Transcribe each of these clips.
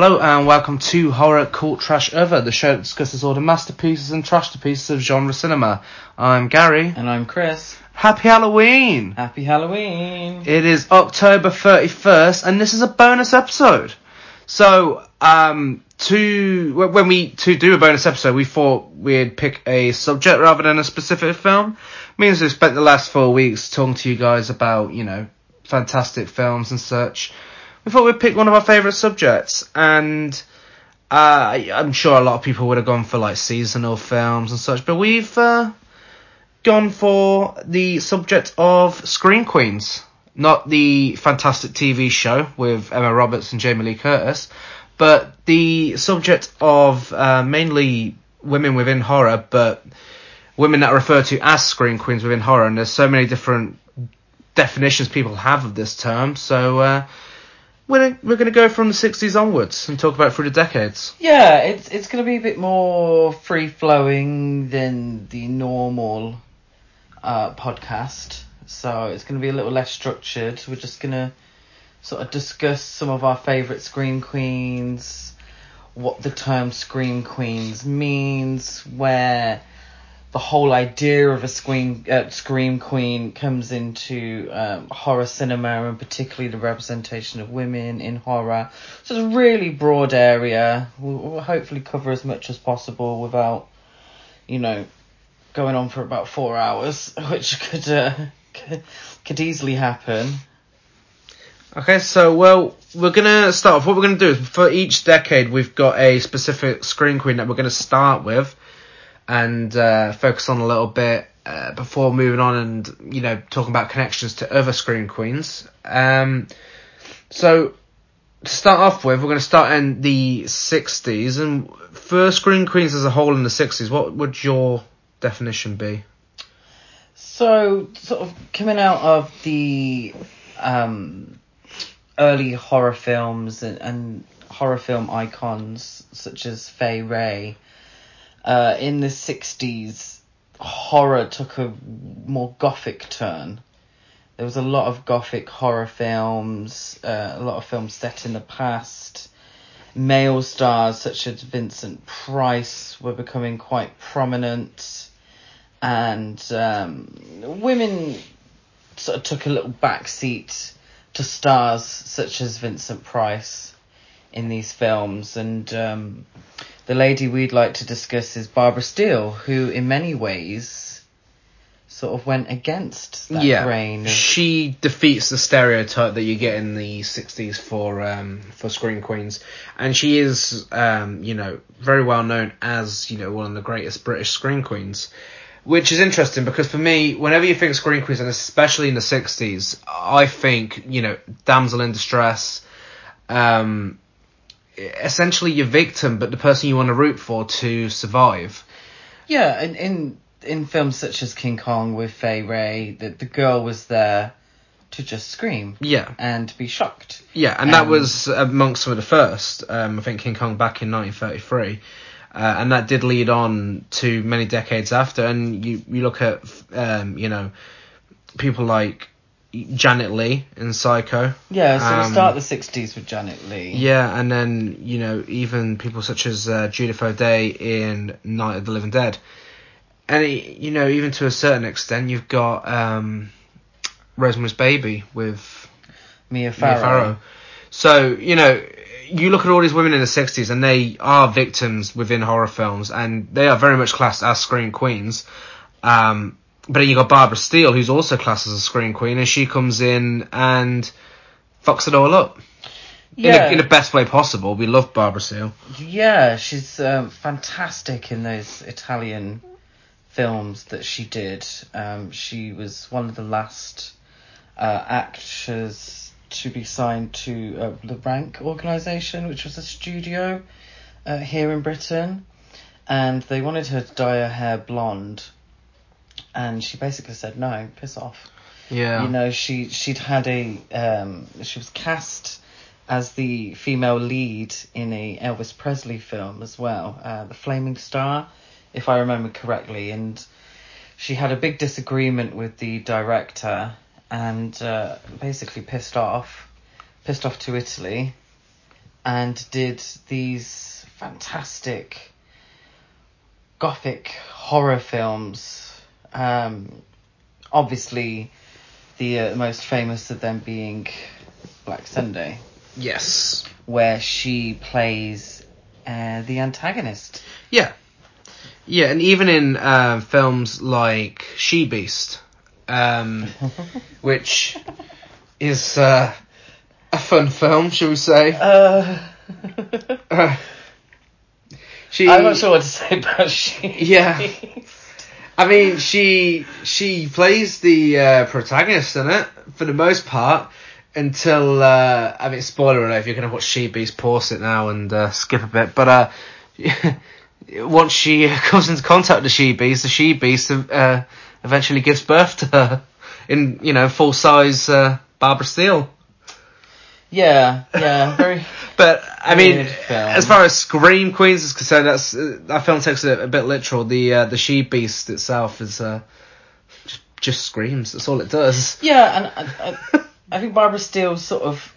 Hello and welcome to Horror Cult Trash Over, the show that discusses all the masterpieces and trash pieces of genre cinema. I'm Gary. And I'm Chris. Happy Halloween! Happy Halloween! It is October 31st and this is a bonus episode. So, um, to, when we, to do a bonus episode, we thought we'd pick a subject rather than a specific film. means we've spent the last four weeks talking to you guys about, you know, fantastic films and such we thought we'd pick one of our favourite subjects, and uh, I'm sure a lot of people would have gone for like seasonal films and such, but we've uh, gone for the subject of Scream Queens, not the fantastic TV show with Emma Roberts and Jamie Lee Curtis, but the subject of uh, mainly women within horror, but women that are referred to as Scream Queens within horror, and there's so many different definitions people have of this term, so uh, we're we're going to go from the 60s onwards and talk about through the decades. Yeah, it's it's going to be a bit more free flowing than the normal uh, podcast. So it's going to be a little less structured. We're just going to sort of discuss some of our favourite Scream Queens, what the term Scream Queens means, where the whole idea of a scream uh, scream queen comes into um, horror cinema and particularly the representation of women in horror. So it's a really broad area. We'll, we'll hopefully cover as much as possible without, you know, going on for about four hours, which could uh, could easily happen. Okay, so well, we're gonna start off. What we're gonna do is for each decade, we've got a specific scream queen that we're gonna start with and uh, focus on a little bit uh, before moving on and you know talking about connections to other Scream Queens. Um, so to start off with, we're going to start in the 60s and for Scream Queens as a whole in the 60s, what would your definition be? So, sort of coming out of the um, early horror films and, and horror film icons such as Fay Wray, uh, in the 60s, horror took a more gothic turn. There was a lot of gothic horror films, uh, a lot of films set in the past. Male stars such as Vincent Price were becoming quite prominent, and um, women sort of took a little backseat to stars such as Vincent Price in these films, and um, the lady we'd like to discuss is Barbara Steele, who in many ways sort of went against that yeah, grain. Of... She defeats the stereotype that you get in the '60s for um, for scream queens, and she is, um, you know, very well known as you know one of the greatest British scream queens. Which is interesting because for me, whenever you think scream queens, and especially in the '60s, I think you know damsel in distress. Um, essentially your victim, but the person you want to root for to survive. Yeah, in in, in films such as King Kong with Fay Wray, the the girl was there to just scream. Yeah. And be shocked. Yeah, and that was amongst some of the first. Um, I think King Kong back in 1933. Uh, and that did lead on to many decades after. And you, you look at, um, you know, people like Janet Leigh in Psycho. Yeah, so um, we start the 60s with Janet Leigh. Yeah, and then, you know, even people such as uh, Judith O'Dea in Night of the Living Dead. And, you know, even to a certain extent, you've got um, Rosemary's Baby with Mia Farrow. Mia Farrow. So, you know, you look at all these women in the 60s and they are victims within horror films and they are very much classed as scream queens. Um, but then you got Barbara Steele, who's also classed as a scream queen, and she comes in and fucks it all up. Yeah. In, a, in the best way possible. We love Barbara Steele. Yeah, she's um, fantastic in those Italian films that she did. Um, she was one of the last uh, actors to be signed to uh, the Rank organisation, which was a studio uh, here in Britain. And they wanted her to dye her hair blonde and she basically said no, piss off. Yeah. You know, she she'd had a um, she was cast as the female lead in a Elvis Presley film as well, uh, The Flaming Star, if I remember correctly, and she had a big disagreement with the director and uh, basically pissed off, pissed off to Italy, and did these fantastic gothic horror films. Um, obviously, the uh, most famous of them being Black Sunday, Yes. where she plays uh, the antagonist. Yeah. Yeah, and even in uh, films like She Beast, um, which is uh, a fun film, shall we say? Uh, Uh, she, I'm not sure what to say about she. Yeah. I mean, she she plays the uh, protagonist in it for the most part until uh, I mean, spoiler alert if you're gonna watch She Beast, pause it now and uh, skip a bit. But uh, once she comes into contact with the She Beast, the She Beast uh, eventually gives birth to her in you know full size uh, Barbara Steele. Yeah, yeah, very. But I mean, film. as far as Scream Queens is concerned, that's uh, that film takes it a bit literal. The uh, the she beast itself is uh, just, just screams. That's all it does. Yeah, and I, I, I think Barbara Steele sort of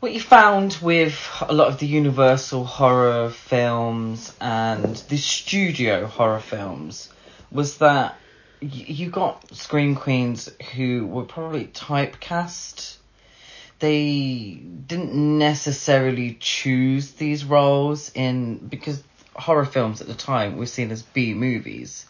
what you found with a lot of the Universal horror films and the studio horror films was that you got scream queens who were probably typecast. They didn't necessarily choose these roles in because horror films at the time were seen as B movies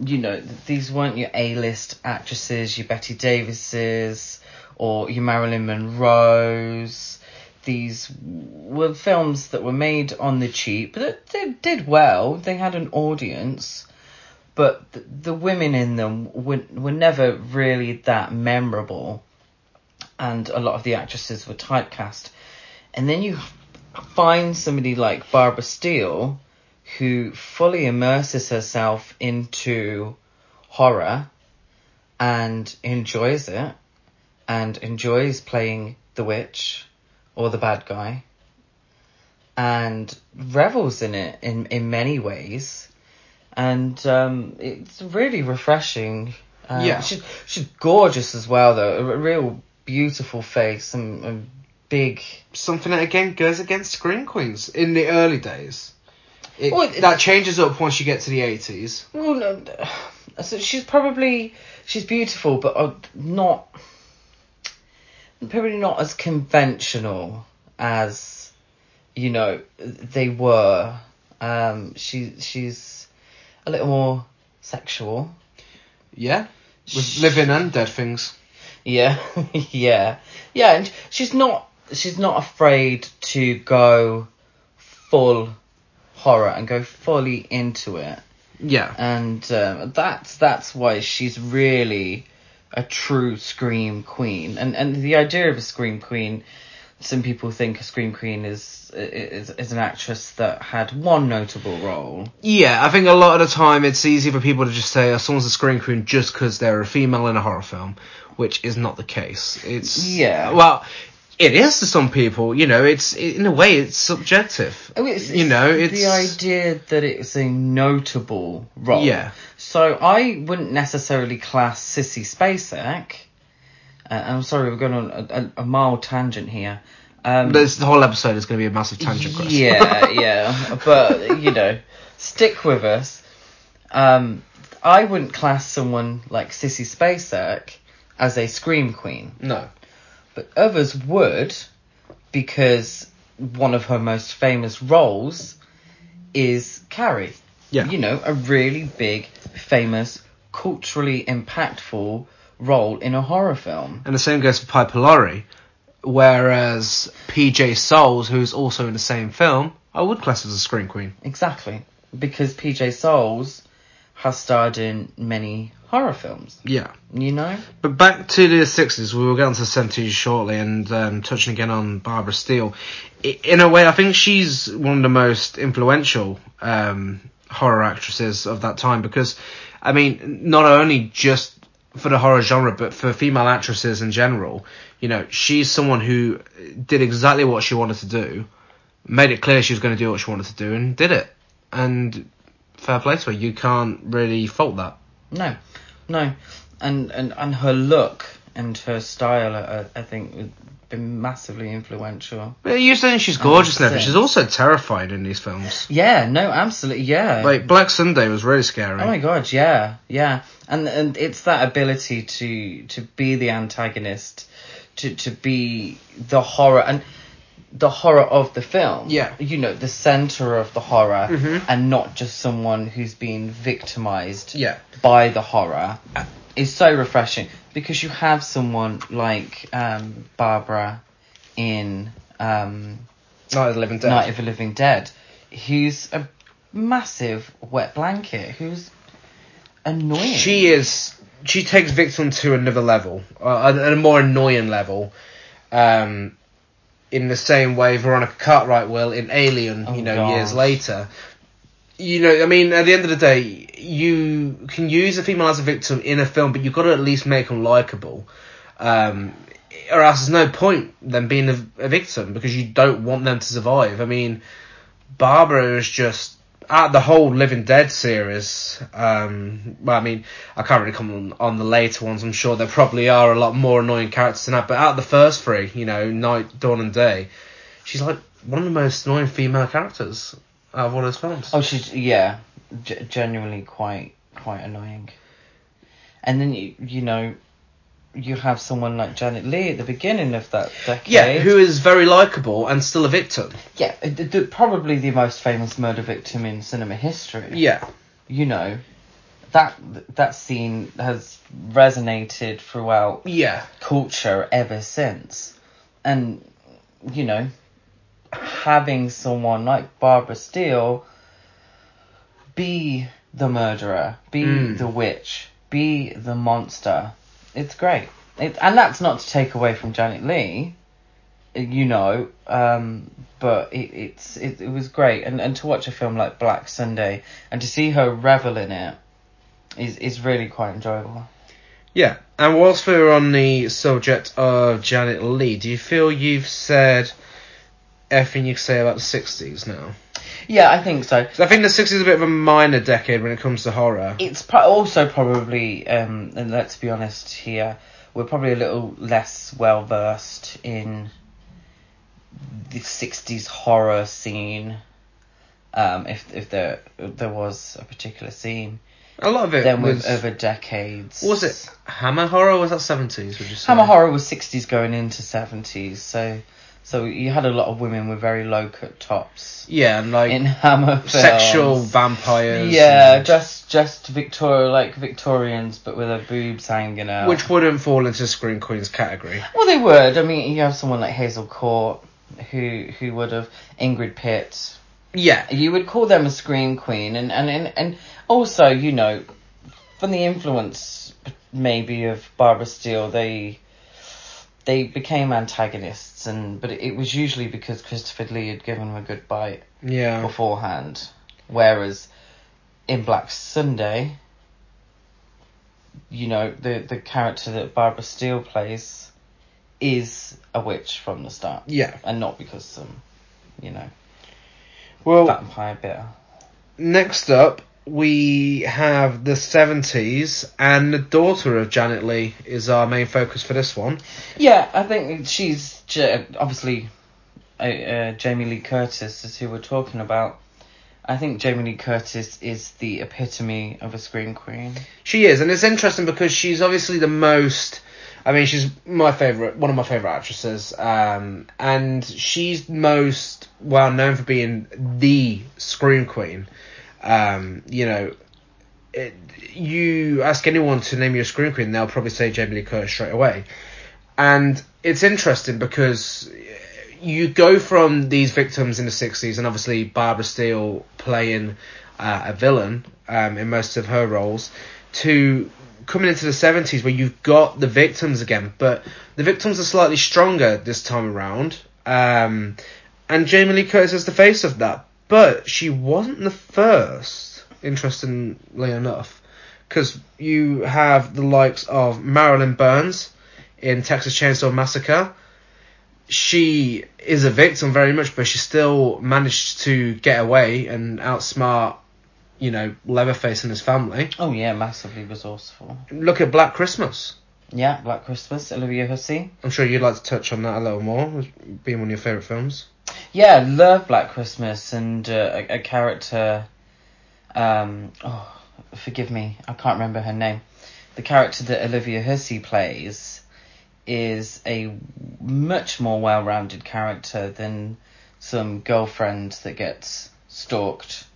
you know, these weren't your A-list actresses, your Bette Davises, or your Marilyn Monroes. These were films that were made on the cheap, but they did well. They had an audience, but the, the women in them were, were never really that memorable. And a lot of the actresses were typecast. And then you find somebody like Barbara Steele, who fully immerses herself into horror and enjoys it and enjoys playing the witch or the bad guy and revels in it in, in many ways and um, it's really refreshing uh, Yeah. she's, she's gorgeous as well though a, a real beautiful face and, and big Something that again goes against Scream Queens in the early days. It, Well, it- that changes up once you get to the eighties. Well, no, so she's probably she's beautiful, but uh, not probably not as conventional as you know they were. Um, she she's a little more sexual. Yeah, with living and dead things. Yeah, yeah, yeah, and she's not she's not afraid to go full horror and go fully into it. Yeah, and um, that's that's why she's really a true scream queen. And and the idea of a scream queen, some people think a scream queen is is is an actress that had one notable role. yeah. I think a lot of the time it's easy for people to just say, "Oh, someone's a Scream Queen" just because they're a female in a horror film, which is not the case. It's Yeah. Well, it is to some people. You know, it's in a way it's subjective. Oh, it's, you know, it's the idea that it's a notable role. Yeah. So I wouldn't necessarily class Sissy Spacek. Uh, I'm sorry, we're going on a, a, a mild tangent here. Um, This the whole episode is going to be a massive tangent, Chris. Yeah, yeah, but you know, stick with us. Um, I wouldn't class someone like Sissy Spacek as a scream queen, no. but others would, because one of her most famous roles is Carrie. Yeah. you know, a really big, famous, culturally impactful role in a horror film. And the same goes for Piper Laurie. Whereas PJ Soles, who's also in the same film, I would class as a Scream Queen. Exactly, because PJ Soles has starred in many horror films. Yeah. You know? But back to the 60s, we will get onto the 70s shortly and um, touching again on Barbara Steele. In a way, I think she's one of the most influential um, horror actresses of that time because, I mean, not only just for the horror genre, but for female actresses in general, you know, she's someone who did exactly what she wanted to do, made it clear she was going to do what she wanted to do, and did it. And fair play to her, you can't really fault that. No, no, and and and her look and her style, uh, I think, have been massively influential. But you're saying she's gorgeous everything. 100%. She's also terrifying in these films. Yeah, no, absolutely, yeah. Like Black Sunday was really scary. Oh my god, yeah, yeah, and and it's that ability to to be the antagonist, to to be the horror and the horror of the film. Yeah. you know, the center of the horror, Mhm. and not just someone who's been victimized yeah. by the horror, is so refreshing because you have someone like um, Barbara in um, Night of the Living Dead. Night of the Living Dead, who's a massive wet blanket, who's annoying. She is. She takes Victim to another level, uh, at a more annoying level. Um, in the same way Veronica Cartwright will in Alien, Oh, you know, gosh. years later. You know, I mean, at the end of the day, you can use a female as a victim in a film, but you've got to at least make them likable. Um, or else there's no point them being a, a victim because you don't want them to survive. I mean, Barbara is just out the whole Living Dead series. Um, well, I mean, I can't really comment on, on the later ones. I'm sure there probably are a lot more annoying characters than that. But out of the first three, you know, Night, Dawn, and Day, she's like one of the most annoying female characters out of all those films. Oh, she's yeah, g- genuinely quite quite annoying. And then you you know, you have someone like Janet Leigh at the beginning of that decade. yeah, who is very likable and still a victim. yeah, the, the, probably the most famous murder victim in cinema history. Yeah, You know, that that scene has resonated throughout yeah, culture ever since. And, you know, having someone like Barbara Steele be the murderer, be Mm. the witch, be the monster, it's great. It, and that's not to take away from Janet Leigh, you know, um, but it, it's it, it was great. And, and to watch a film like Black Sunday and to see her revel in it is, is really quite enjoyable. yeah. And whilst we're on the subject of Janet Leigh, do you feel you've said everything you say about the 60s now? Yeah, I think so. I think the 60s is a bit of a minor decade when it comes to horror. It's pro- also probably, um, and let's be honest here, we're probably a little less well versed in the '60s horror scene. Um, if if there there was a particular scene, A lot of it then was. with over decades. was it Hammer horror or was that 70s, would you say? Hammer horror was '60s going into '70s, so so you had a lot of women with very low cut tops Yeah, and like in Hammer films. sexual vampires. Yeah, just just Victoria like Victorians, but with their boobs hanging out. Which wouldn't fall into Scream Queen's category. well, they would. I mean, you have someone like Hazel Court, who who would have Ingrid Pitt. Yeah. You would call them a scream queen, and and and, and also, you know, from the influence maybe of Barbara Steele, they they became antagonists, and but it was usually because Christopher Lee had given him a good bite Yeah. beforehand. Whereas in Black Sunday, you know, the the character that Barbara Steele plays is a witch from the start. Yeah. And not because some, you know, Well, vampire bit. next up, we have the 70s, and the daughter of Janet Leigh is our main focus for this one. Yeah, I think she's obviously uh, uh, Jamie Lee Curtis is who we're talking about. I think Jamie Lee Curtis is the epitome of a scream queen. She is, and it's interesting because she's obviously the most. I mean, she's my favorite, one of my favorite actresses, um, and she's most well known for being the scream queen. Um, you know, it, you ask anyone to name your scream queen, they'll probably say Jamie Lee Curtis straight away. And it's interesting because you go from these victims in the 60s, and obviously Barbara Steele playing uh, a villain um, in most of her roles, to coming into the 70s where you've got the victims again, but the victims are slightly stronger this time around. Um, and Jamie Lee Curtis is the face of that. But she wasn't the first, interestingly enough, because you have the likes of Marilyn Burns in Texas Chainsaw Massacre. She is a victim very much, but she still managed to get away and outsmart, you know, Leatherface and his family. Oh yeah, massively resourceful. Look at Black Christmas. Yeah, Black Christmas, Olivia Hussey. I'm sure you'd like to touch on that a little more, being one of your favourite films. Yeah, love Black Christmas and uh, a, a character. Um, oh, forgive me, I can't remember her name. The character that Olivia Hussey plays is a much more well-rounded character than some girlfriend that gets stalked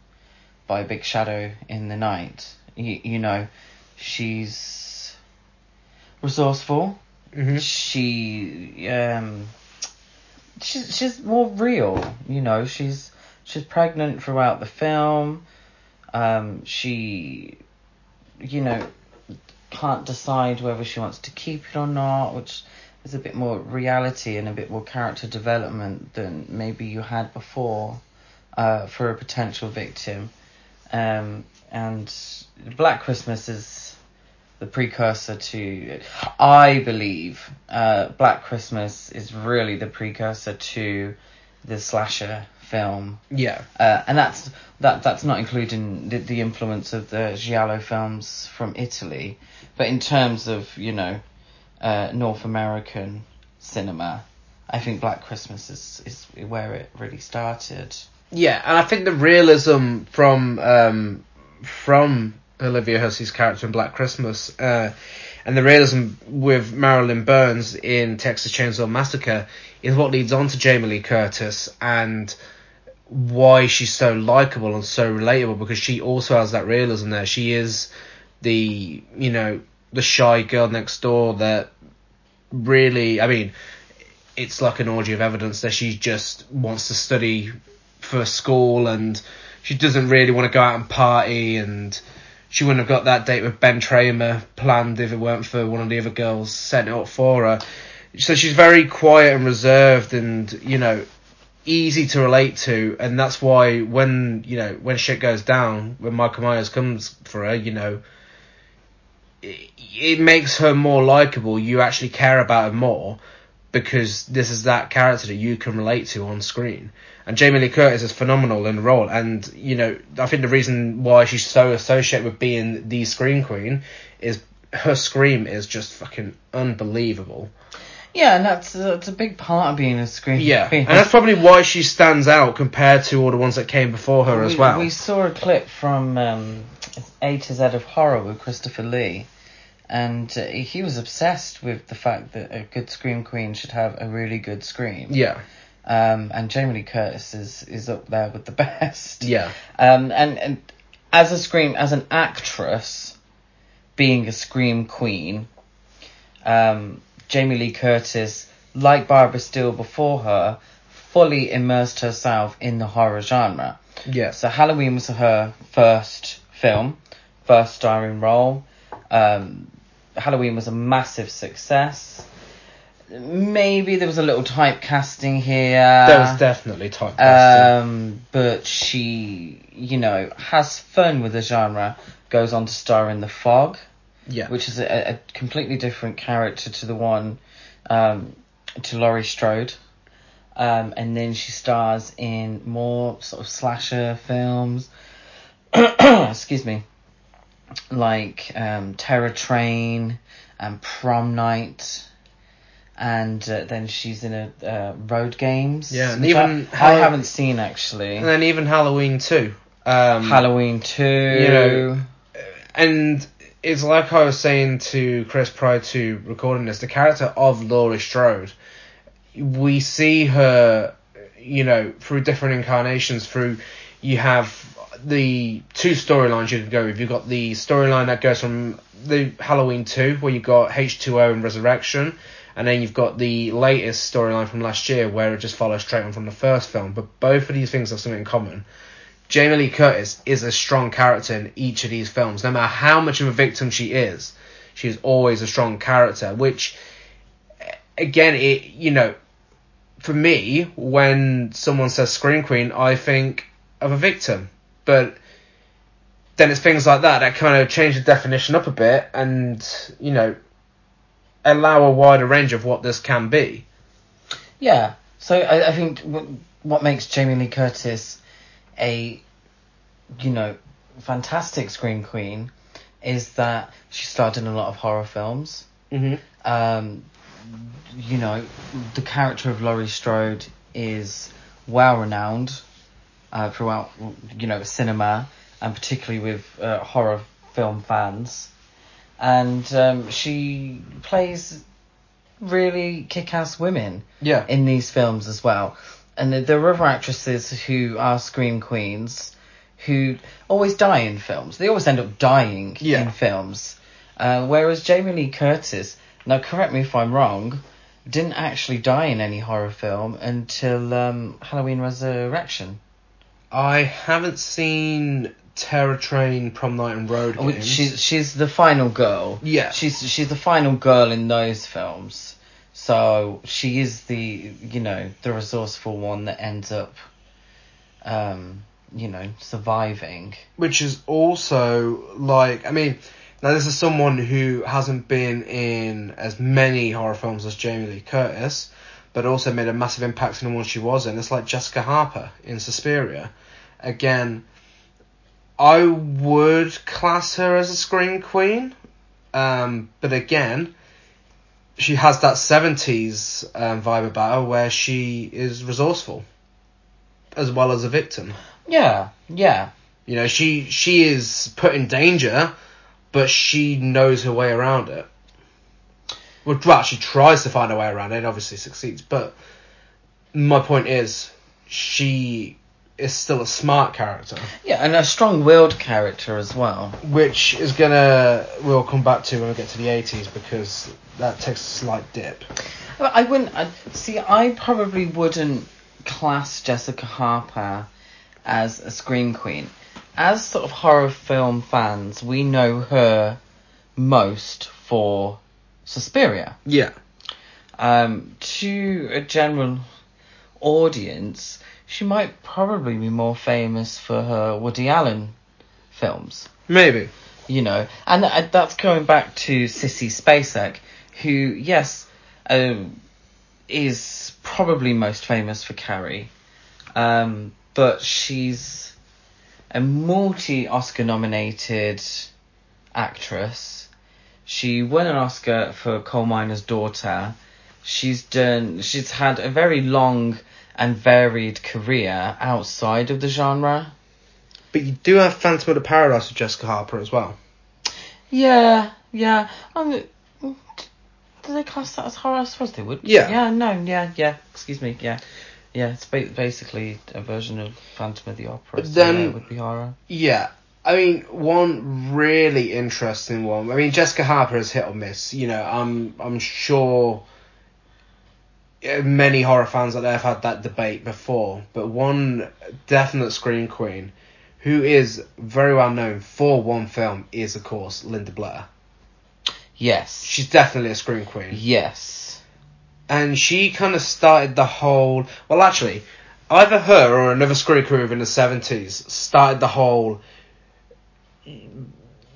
by a big shadow in the night. You, you know, she's resourceful. Mm-hmm. She um she's she's more real, you know, she's she's pregnant throughout the film. Um she you know can't decide whether she wants to keep it or not, which is a bit more reality and a bit more character development than maybe you had before uh, for a potential victim. Um, and Black Christmas is the precursor to, I believe, uh, Black Christmas is really the precursor to the slasher film Yeah. uh, and that's that that's not including the, the influence of the giallo films from Italy, but in terms of you know uh, North American cinema, I think Black Christmas is is where it really started. Yeah, and I think the realism from um, from Olivia Hussey's character in Black Christmas, uh, and the realism with Marilyn Burns in Texas Chainsaw Massacre is what leads on to Jamie Lee Curtis and why she's so likable and so relatable because she also has that realism there. She is the you know the shy girl next door that really, I mean, it's like an orgy of evidence that she just wants to study for school and she doesn't really want to go out and party and she wouldn't have got that date with Ben Tramer planned if it weren't for one of the other girls setting it up for her. So she's very quiet and reserved and, you know, easy to relate to and that's why when, you know, when shit goes down, when Michael Myers comes for her, you know, it, it makes her more likable. You actually care about her more because this is that character that you can relate to on screen. And Jamie Lee Curtis is phenomenal in the role. And, you know, I think the reason why she's so associated with being the scream queen is her scream is just fucking unbelievable. Yeah, and that's that's a big part of being a scream Yeah. queen. And that's probably why she stands out compared to all the ones that came before her as well. We saw a clip from um, A to Z of Horror with Christopher Lee, and uh, he was obsessed with the fact that a good scream queen should have a really good scream. yeah. Um, and Jamie Lee Curtis is, is up there with the best. Yeah. Um, and, and as a scream, as an actress, being a scream queen, um, Jamie Lee Curtis, like Barbara Steele before her, fully immersed herself in the horror genre. Yeah. So Halloween was her first film, first starring role. Um, Halloween was a massive success. Maybe there was a little typecasting here. There was definitely typecasting. Um, but she, you know, has fun with the genre. Goes on to star in The Fog, yeah. which is a, a completely different character to the one, um, to Laurie Strode. Um, and then she stars in more sort of slasher films. Excuse me. Like um, Terror Train and Prom Night. And uh, then she's in a uh, Road Games. Yeah, and even I, I haven't seen actually. and then even Halloween Two. Um, Halloween two. you know, and it's like I was saying to Chris prior to recording this, the character of Laurie Strode, we see her, you know, through different incarnations. Through you have the two storylines you can go with. You've got the storyline that goes from the Halloween two, where you've got H two O and Resurrection. And then you've got the latest storyline from last year where it just follows straight on from the first film. But both of these things have something in common. Jamie Lee Curtis is a strong character in each of these films. No matter how much of a victim she is, she is always a strong character. Which, again, it you know, for me, when someone says Scream Queen, I think of a victim. But then it's things like that that kind of change the definition up a bit, and you know, allow a wider range of what this can be. Yeah. So I, I think what, what makes Jamie Lee Curtis a, you know, fantastic scream queen is that she starred in a lot of horror films. Mm-hmm. Um, you know, the character of Laurie Strode is well renowned uh, throughout, you know, cinema and particularly with uh, horror film fans. And um, she plays really kick-ass women Yeah. in these films as well. And there- are other actresses who are scream queens who always die in films. They always end up dying Yeah. in films. Uh, whereas Jamie Lee Curtis, now correct me if I'm wrong, didn't actually die in any horror film until um, Halloween Resurrection. I haven't seen Terror Train, Prom Night, and Road Oh, Games. She's she's the final girl. Yeah. She's she's the final girl in those films. So she is the you know the resourceful one that ends up, um, you know, surviving. which is also like I mean now this is someone who hasn't been in as many horror films as Jamie Lee Curtis but also made a massive impact in the one she was in it's like Jessica Harper in Suspiria again I would class her as a scream queen um, but again she has that 70s um, vibe about her where she is resourceful as well as a victim Yeah, yeah, you know, she she is put in danger, but she knows her way around it. Well, well, she tries to find her way around it and obviously succeeds. But my point is, she is still a smart character, yeah, and a strong-willed character as well. which is gonna we'll come back to when we get to the eighties because that takes a slight dip. I wouldn't I, see. I probably wouldn't class Jessica Harper as a scream queen. As sort of horror film fans, we know her most for Suspiria. Yeah, Um, to a general audience, she might probably be more famous for her Woody Allen films maybe. you know, and uh, that's going back to Sissy Spacek, who, yes, um, is probably most famous for Carrie, um, but she's a multi-Oscar nominated actress. She won an Oscar for Coal Miner's Daughter. She's done. She's had a very long and varied career outside of the genre. But you do have Phantom of the Paradise with Jessica Harper as well. Yeah, yeah. Um, do they class that as horror? I suppose they would. Yeah. Yeah, no, yeah, yeah. Excuse me, yeah. Yeah, it's ba- basically a version of Phantom of the Opera. So Then- yeah, it would be horror. Yeah. I mean, one really interesting one. I mean, Jessica Harper is hit or miss. You know, I'm I'm sure many horror fans out there have had that debate before. But one definite scream queen, who is very well known for one film, is of course Linda Blair. Yes. She's definitely a scream queen, Yes. and she kind of started the whole. Well, actually, either her or another scream queen in the seventies started the whole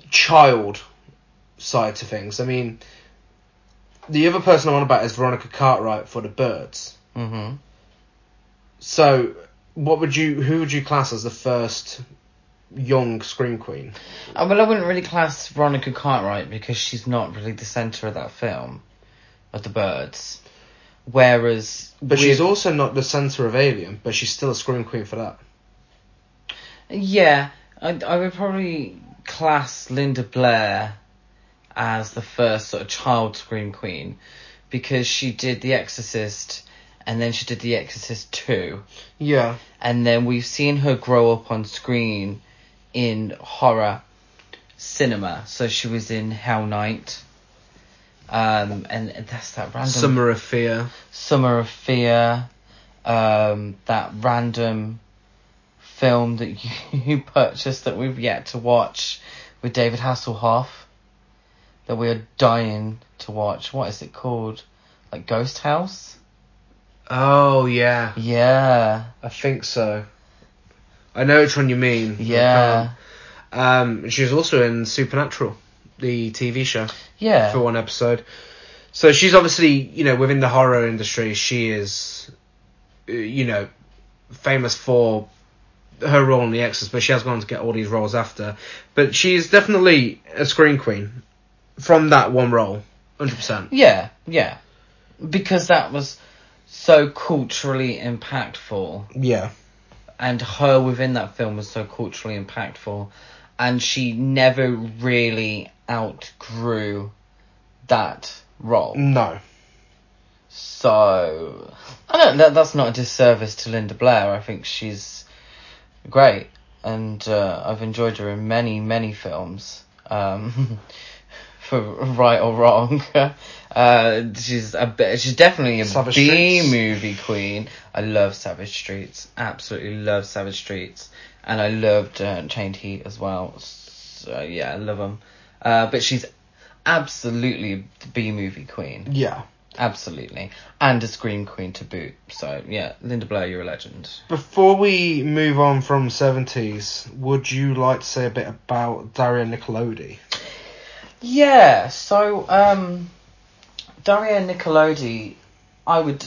child side to things. I mean, the other person I want about is Veronica Cartwright for the Birds. Mm-hmm. So, what would you? Who would you class as the first young scream queen? Uh, well, I wouldn't really class Veronica Cartwright because she's not really the centre of that film, of the birds. Whereas, But she's also not the center of Alien, but she's still a scream queen for that. Yeah, I, I would probably class Linda Blair as the first sort of child scream queen because she did The Exorcist and then she did The Exorcist 2 Yeah. and then we've seen her grow up on screen in horror cinema. So she was in Hell Night. Um, and that's that random Summer of Fear. Summer of Fear, um, that random film that you, you purchased that we've yet to watch with David Hasselhoff that we're dying to watch. What is it called? Like Ghost House? Oh yeah, Yeah, I think so. I know which one you mean. yeah, Um, she was also in Supernatural, the TV show, Yeah. for one episode. So she's obviously, you know, within the horror industry, she is, uh, you know, famous for her role in The Exorcist, but she has gone on to get all these roles after. But she's definitely a scream queen from that one role. hundred percent. Yeah, yeah. Because that was so culturally impactful Yeah, and her within that film was so culturally impactful and she never really outgrew that role. no, So I don't that that's not a disservice to Linda Blair. I think she's great and uh, I've enjoyed her in many many films. Um, for right or wrong, uh, she's a bit, she's definitely a Savage B Streets. movie queen. I love Savage Streets, absolutely love Savage Streets, and I loved uh, Chained Heat as well. So yeah, I love them. Uh, but she's absolutely the B movie queen. yeah. Absolutely. And a scream queen to boot. So, yeah, Linda Blair, you're a legend. Before we move on from seventies, would you like to say a bit about Daria Nicolodi? Yeah, so, um, Daria Nicolodi, I would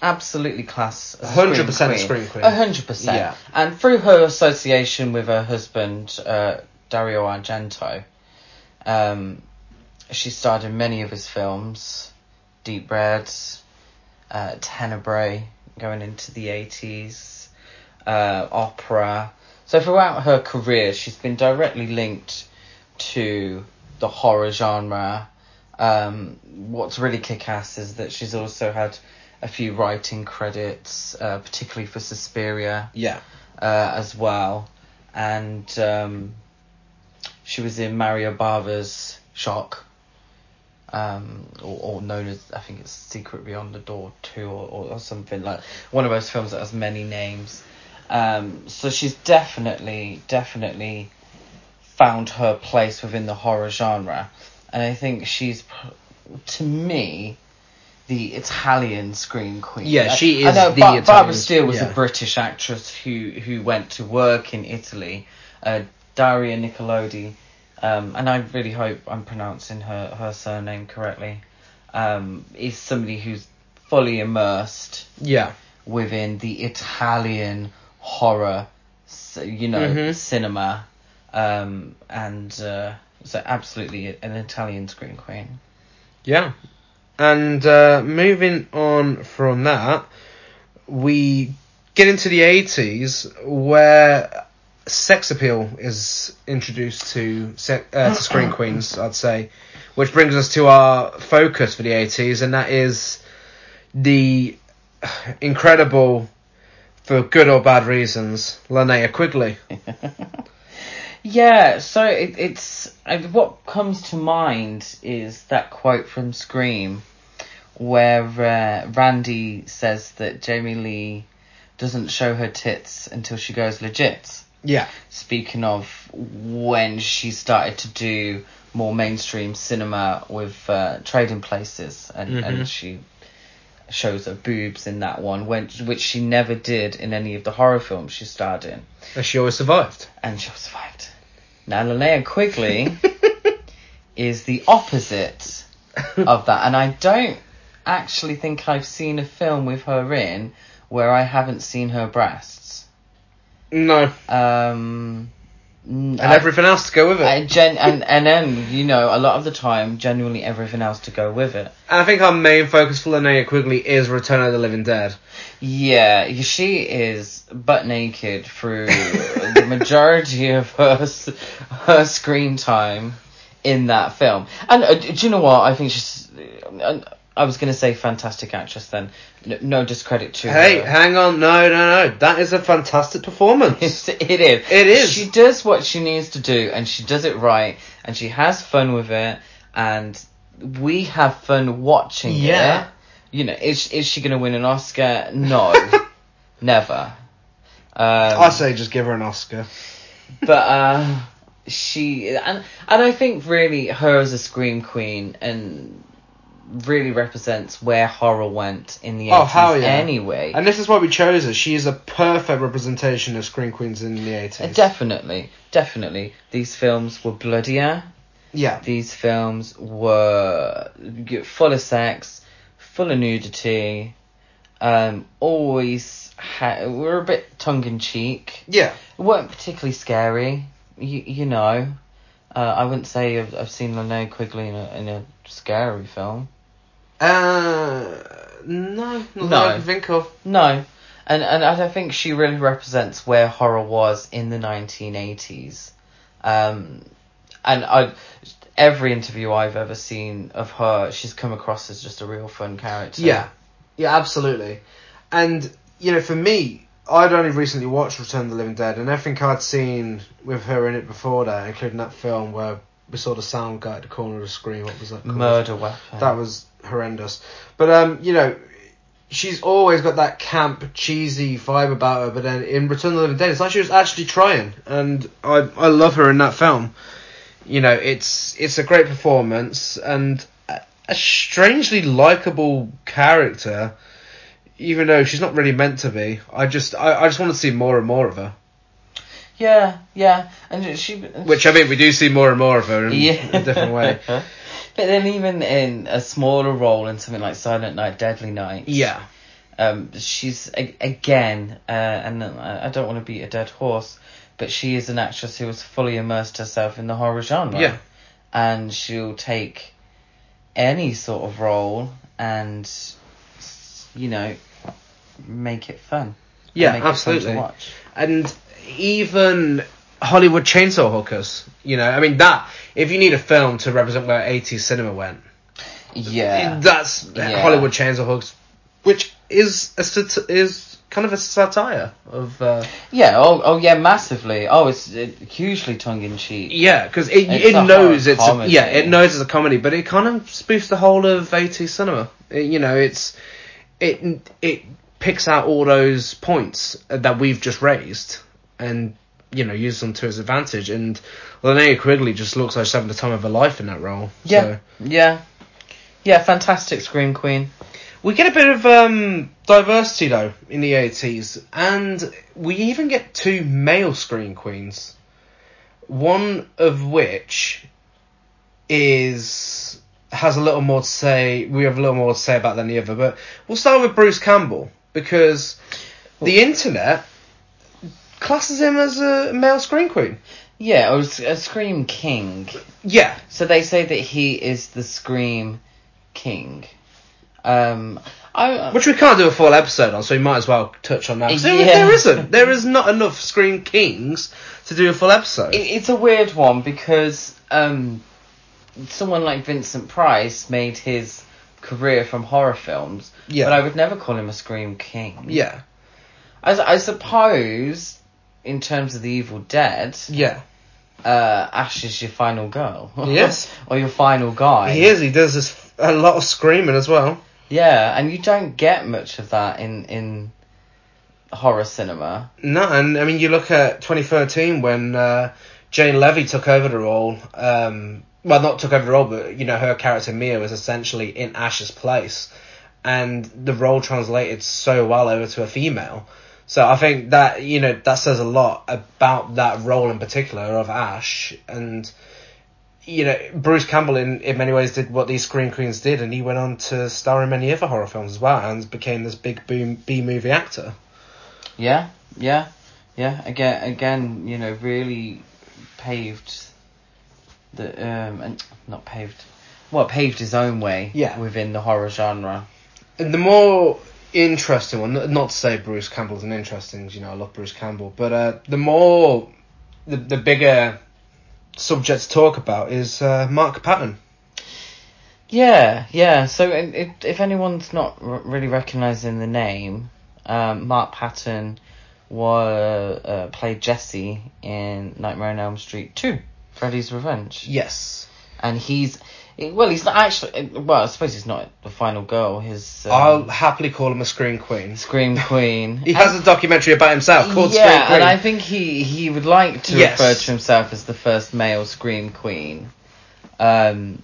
absolutely class as a 100% a scream scream queen. A hundred percent. Yeah. And through her association with her husband, uh, Dario Argento, um, she starred in many of his films, Deep Red, uh, Tenebrae, going into the 80s, uh, opera. So throughout her career, she's been directly linked to the horror genre. Um, what's really kick-ass is that she's also had a few writing credits, uh, particularly for Suspiria Yeah. uh, as well, and um, she was in Mario Bava's Shock, um, or, or known as I think it's Secret Beyond the Door Two or, or, or something like one of those films that has many names. Um, so she's definitely definitely found her place within the horror genre, and I think she's to me. The Italian scream queen. Yeah, she I is know the Bar- Barbara Steele was yeah. a British actress who who went to work in Italy. Uh, Daria Nicolodi, um, and I really hope I'm pronouncing her her surname correctly. Um, is somebody who's fully immersed Yeah. within the Italian horror, you know, Mhm. cinema, um, and uh, so absolutely an Italian scream queen. Yeah. And uh, moving on from that, we get into the 80s where sex appeal is introduced to uh, to scream queens, I'd say, which brings us to our focus for the 80s, and that is the incredible, for good or bad reasons, Linnea Quigley. Yeah, so it, it's what comes to mind is that quote from Scream, where uh, Randy says that Jamie Lee doesn't show her tits until she goes legit. Yeah. Speaking of when she started to do more mainstream cinema with uh, Trading Places, and, Mhm. and she shows her boobs in that one, when, which she never did in any of the horror films she starred in And she always survived. and she always survived. Now Linnea Quigley is the opposite of that, and I don't actually think I've seen a film with her in where I haven't seen her breasts. No. Um, And everything else to go with it. I gen- and and then you know a lot of the time, genuinely everything else to go with it. I think our main focus for Linnea Quigley is Return of the Living Dead. Yeah, she is butt naked through the majority of her her screen time in that film. And uh, do you know what? I think she's. Uh, I was going to say fantastic actress. Then no, no discredit to Hey, her. hang on, no, no, no. That is a fantastic performance. It's, it is. It is. She does what she needs to do, and she does it right, and she has fun with it, and we have fun watching Yeah. it. You know, is is she going to win an Oscar? No, never. Um, I say just give her an Oscar. but uh, she and and I think really her as a scream queen and really represents where horror went in the 80s Oh, hell yeah. anyway. And this is why we chose her. She is a perfect representation of Scream Queens in the Uh, 80s. definitely, definitely. These films were bloodier. yeah. These films were full of sex, full of nudity. Um, always ha- were a bit tongue in cheek. Yeah. weren't particularly scary. You you know, Uh, I wouldn't say I've, I've seen Linnea Quigley in a in a scary film. Uh, no, not No. that I can think of. No, and and I think she really represents where horror was in the nineteen eighties. Um, and I, every interview I've ever seen of her, she's come across as just a real fun character. Yeah, yeah, absolutely. And you know, for me, I'd only recently watched Return of the Living Dead, and everything I'd seen with her in it before that, including that film where we saw the sound guy at the corner of the screen. What was that? Called? murder weapon. That was horrendous. But um, you know, she's always got that camp, cheesy vibe about her. But then in Return of the Living Dead, it's like she was actually trying, and I I love her in that film. You know, it's it's a great performance and a, strangely likable character, even though she's not really meant to be. I just I, I just want to see more and more of her. yeah, yeah, and she. Which I mean, we do see more and more of her in yeah. a different way. but then even in a smaller role in something like Silent Night, Deadly Night. Yeah. Um, she's a- again, uh, and I I don't want to beat a dead horse, but she is an actress who has fully immersed herself in the horror genre. Yeah. and she'll take any sort of role and you know make it fun. Yeah, fun absolutely. to watch. and even Hollywood chainsaw hookers. You know, I mean that if you need a film to represent where 80s cinema went, Yeah, that's Yeah. Hollywood chainsaw hookers, which is a is kind of a satire of uh, yeah. Oh, oh, yeah, massively. Oh, it's uh, hugely tongue in cheek. yeah, because it It's it knows it's a, yeah it knows it's a comedy, but it kind of spoofs the whole of 80s cinema. It- you know, it's it it picks out all those points that we've just raised and you know uses them to his advantage. And Linnea Quigley just looks like she's having the time of her life in that role. Yeah, So. yeah, yeah. Fantastic scream queen. We get a bit of um, diversity though in the 80s, and we even get two male screen queens. One of which is has a little more to say. We have a little more to say about than the other, but we'll start with Bruce Campbell because the internet classes him as a male screen queen. Yeah, or a scream king. Yeah, So they say that he is the scream king. Um, I which we can't do a full episode on, so we might as well touch on that. 'Cause there- There isn't. There is not enough Scream kings to do a full episode. it, it's a weird one because um, someone like Vincent Price made his career from horror films, Yeah. but I would never call him a scream king. Yeah, I, s- I suppose in terms of the Evil Dead, yeah. uh, Ash is your final girl. Yes. or your final guy. He is. He does this a lot of screaming as well. Yeah, and you don't get much of that in in horror cinema. No, and I mean you look at 2013 when uh, Jane Levy took over the role. Um, well, not took over the role, but you know her character Mia was essentially in Ash's place, and the role translated so well over to a female. So I think that you know that says a lot about that role in particular of Ash, and you know Bruce Campbell in in many ways did what these Scream Queens did, and he went on to star in many other horror films as well, and became this big boom B movie actor. Yeah, yeah, yeah. Again, again, you know, really paved the um and not paved, well, paved his own way. Yeah. Within the horror genre. And the more interesting one, not to say Bruce Campbell's an interesting, you know, I love Bruce Campbell, but uh, the more, the, the bigger subject to talk about is uh, Mark Patton. Yeah, yeah. So it, it, if anyone's not r- really recognizing the name, um, Mark Patton was uh, played Jesse in Nightmare on Elm Street Two, Freddy's Revenge, Yes. and he's well, he's not actually. Well, I suppose he's not the final girl. His um, I'll happily call him a screen queen. Scream Queen. He has a documentary about himself called yeah, Queen. and I think he he would like to Yes. refer to himself as the first male scream queen. Um,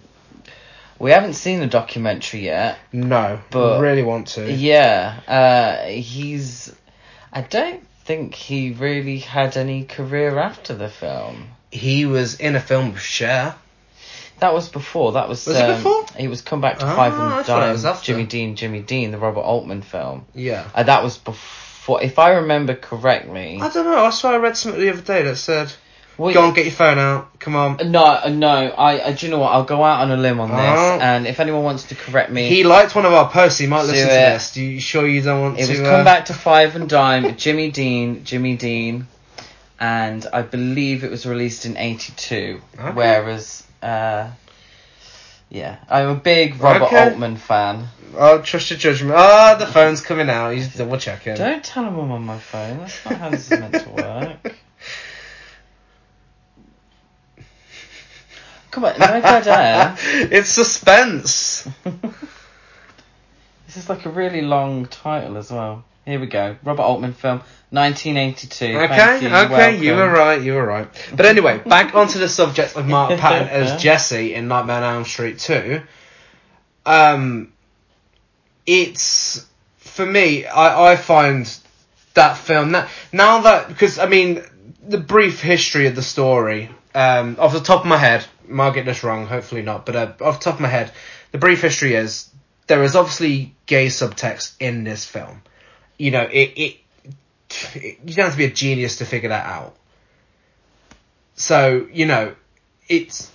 we haven't seen the documentary yet. no, But- really want to. Yeah, uh, he's. I don't think he really had any career after the film. He was in a film with Cher. That was before. That was. Was it um, before? He was come back to Ah, Five and it Dime. Jimmy Dean, Jimmy Dean, the Robert Altman film. Yeah. Uh, that was before, if I remember correctly. I don't know. I swear I read something the other day that said Well, Go on, get your phone out. Come on. No, uh, no. I, I. Do you know what? I'll go out on a limb on this, Oh. and if anyone wants to correct me, He liked one of our posts. He might listen to this. Do you sure you don't want it to? It was uh, come back to five and dime. Jimmy Dean, Jimmy Dean, and I believe it was released in '82. Okay. Whereas, uh, yeah, I'm a big Robert Okay. Altman fan. I'll trust your judgment. Ah, the phone's coming out. He's double checking. Don't tell him I'm on my phone. That's not how this is meant to work. Come on, no dead air. it's suspense. This is like a really long title as well. Here we go. Robert Altman film, 1982. Okay, you. okay, you were right, you were right. But anyway, back onto the subject of Mark Patton as Jesse in Nightmare on Elm Street 2. Um, it's for me. I I find that film now now that because I mean the brief history of the story. Um, off the top of my head, I might get this wrong. Hopefully not, but uh, off the top of my head, the brief history is there is obviously gay subtext in this film. You know, it, it, it you don't have to be a genius to figure that out. So you know, it's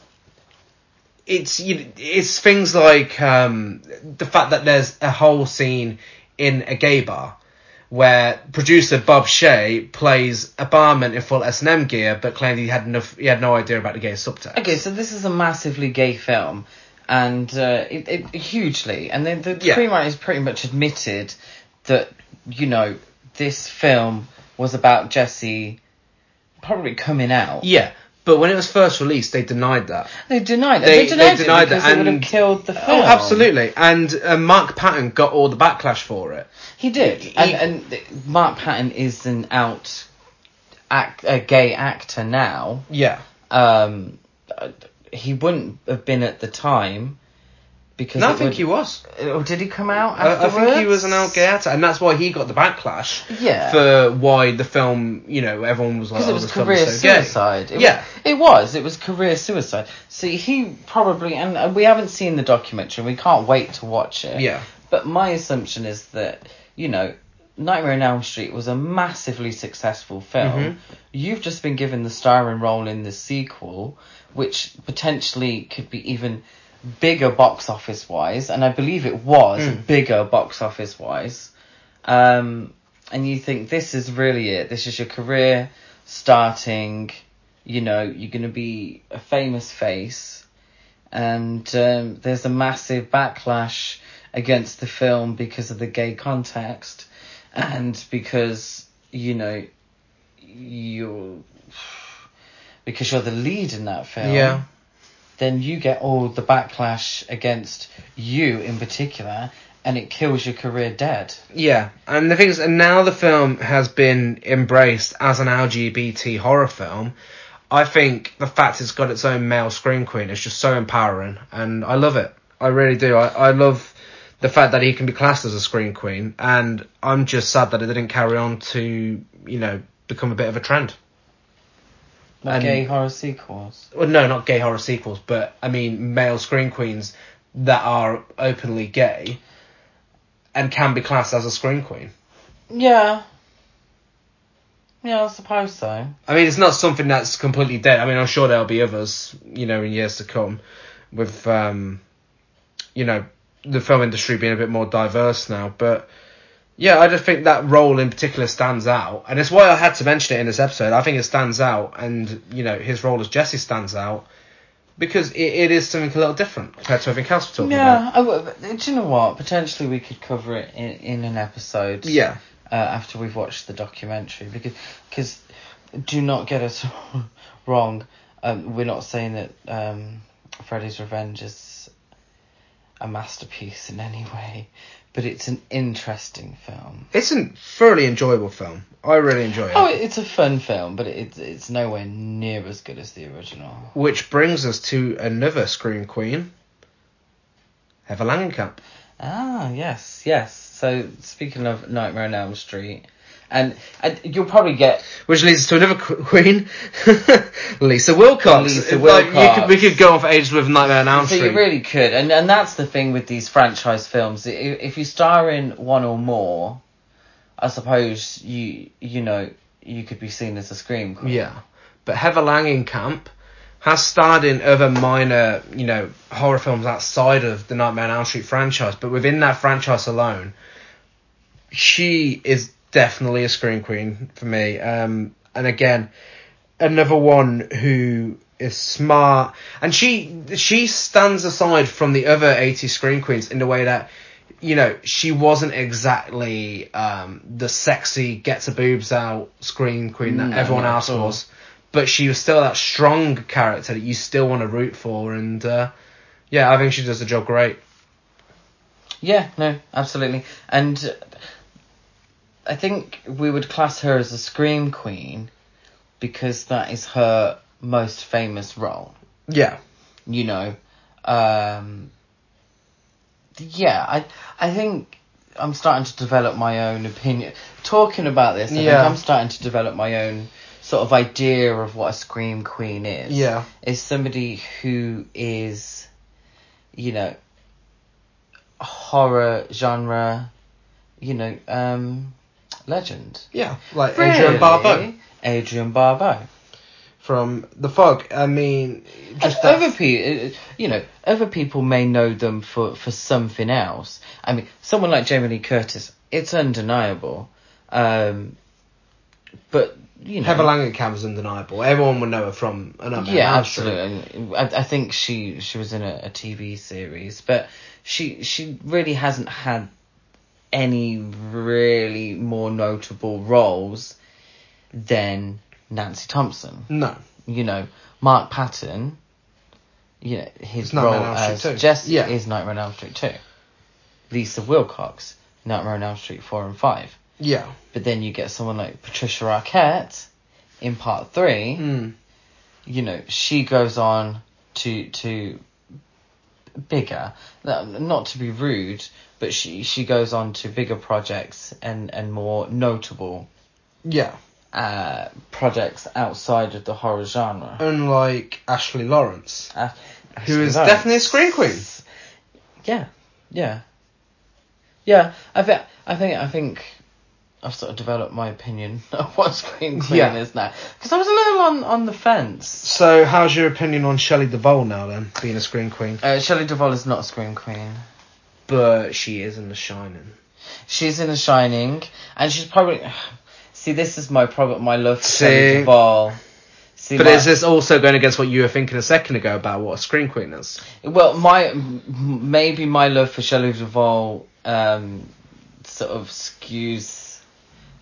it's you, it's things like um, the fact that there's a whole scene in a gay bar where producer Bob Shaye plays a barman in full S and M gear, but claimed he had enough he had no idea about the gay subtext. Okay, so this is a massively gay film, and uh, it, it hugely, and then the Yeah. screenwriters pretty much admitted that you know this film was about Jesse probably coming out. Yeah, but when it was first released, they denied that. They denied it. They- They, denied, they denied it because that, it would have killed the film. Oh, absolutely. And uh, Mark Patton got all the backlash for it. He did, He- and, and Mark Patton is an out act, a gay actor now. Yeah. Um, uh, he wouldn't have been at the time because No, I think would- he was. Or did he come out I, I think he was an out gay actor, and that's why he got the backlash Yeah. for why the film. You know, everyone was like, Because "Oh, it was this film career so gay." suicide. It Yeah. was, it was. It was career suicide. See, he probably, and we haven't seen the documentary. We can't wait to watch it. Yeah. But my assumption is that you know, Nightmare on Elm Street was a massively successful film. Mhm. You've just been given the starring role in the sequel, which potentially could be even bigger box office wise, and I believe it was Mm. bigger box office wise. Um, and you think this is really it. This is your career starting. You know, you're going to be a famous face, and um, there's a massive backlash against the film because of the gay context, and because you know you're because you're the lead in that film Yeah. Then you get all the backlash against you in particular, and it kills your career dead. Yeah, and the thing is, and now the film has been embraced as an LGBT horror film. I think the fact it's got its own male screen queen is just so empowering, and I love it. I really do. I, I love the fact that he can be classed as a screen queen, and I'm just sad that it didn't carry on to, you know, become a bit of a trend. And- gay horror sequels? Well, no, not gay horror sequels, but I mean male screen queens that are openly gay and can be classed as a screen queen. Yeah. Yeah, I suppose so. I mean, it's not something that's completely dead. I mean, I'm sure there'll be others, you know, in years to come, with, um, you know, the film industry being a bit more diverse now. But yeah, I just think that role in particular stands out, and it's why I had to mention it in this episode. I think it stands out, and you know, his role as Jesse stands out because it, it is something a little different compared to everything else we're talking about. Yeah, I w- do you know what? Potentially we could cover it in, in an episode. Yeah, Uh, after we've watched the documentary, because cause, do not get us wrong. Um, we're not saying that um, Freddy's Revenge is a masterpiece in any way, but it's an interesting film. it's a thoroughly enjoyable film. I really enjoy it. Oh, it's a fun film, but it's it's nowhere near as good as the original. Which brings us to another scream queen, Heather Langenkamp. Ah, yes, yes. So speaking of Nightmare on Elm Street, and, and you'll probably get Which leads us to another queen, Lisa Wilcox. Lisa Like, you could, we could go on for ages with Nightmare on Elm so Street. you really could, and and that's the thing with these franchise films. If you star in one or more, I suppose you you know you could be seen as a scream queen. Yeah. but Heather Langenkamp has starred in other minor, you know, horror films outside of the Nightmare on Elm Street franchise, but within that franchise alone, she is definitely a scream queen for me. Um, and again, another one who is smart, and she she stands aside from the other 80 scream queens in the way that you know, she wasn't exactly um, the sexy gets her boobs out scream queen that No, everyone else all. was, but she was still that strong character that you still want to root for, and uh, yeah, I think she does the job great. Yeah, no, absolutely. And I think we would class her as a scream queen because that is her most famous role. Yeah, You know, um, yeah, I I think I'm starting to develop my own opinion. Talking about this, I Yeah. think I'm starting to develop my own sort of idea of what a scream queen is. yeah, is somebody who is, you know, horror genre, you know, um, legend. yeah, like Adrienne Barbeau Adrienne Barbeau. from The Fog. I mean, just that- other people, you know, other people may know them for, for something else. I mean, someone like Jamie Lee Curtis, it's undeniable. Um, but, you know. Heather Langenkamp is undeniable. Everyone would know her from another. Yeah, absolutely. I, I think she she was in a, a TV series, but she she really hasn't had any really more notable roles than Nancy Thompson. No, You know, Mark Patton. You know his role on Elm Street as. Jesse Yeah. is Nightmare on Elm Street two. Lisa Wilcox, Nightmare on Elm Street four and five. yeah, But then you get someone like Patricia Arquette in part three mm. you know, she goes on to to bigger, not to be rude, but she she goes on to bigger projects and and more notable yeah. uh projects outside of the horror genre. Unlike Ashley Laurence, Uh, who is Laurence. definitely a scream queen. Yeah, yeah, yeah. I think I think I think I've sort of developed my opinion of what Scream Queen Yeah. is now because I was a little on on the fence. So, how's your opinion on Shelley Duvall now then, being a screen queen? Uh, Shelley Duvall is not a screen Queen. But she is in The Shining. She's in The Shining, and she's probably. See, this is my problem. My love for See? Shelley Duvall. See, But my, is this also going against what you were thinking a second ago about what a screen queen is? well, my maybe my love for Shelley Duvall um, sort of skews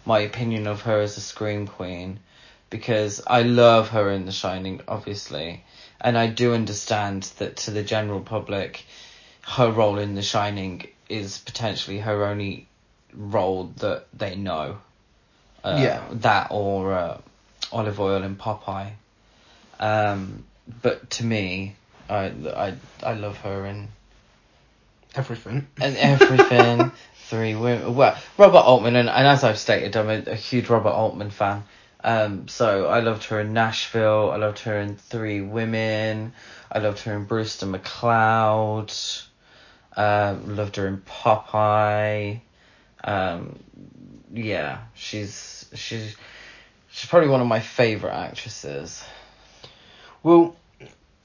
my opinion of her as a scream queen because I love her in The Shining, obviously, and I do understand that to the general public, her role in The Shining is potentially her only role that they know. Uh, Yeah. That or uh, Olive Oyl in Popeye. Um, but to me, I I I love her in Everything. and everything. Three women. Well, Robert Altman, and, and as I've stated, I'm a, a huge Robert Altman fan. Um, so I loved her in Nashville. I loved her in Three Women. I loved her in Brewster McCloud. Um, loved her in Popeye. Um, yeah, she's she's she's probably one of my favorite actresses. Well,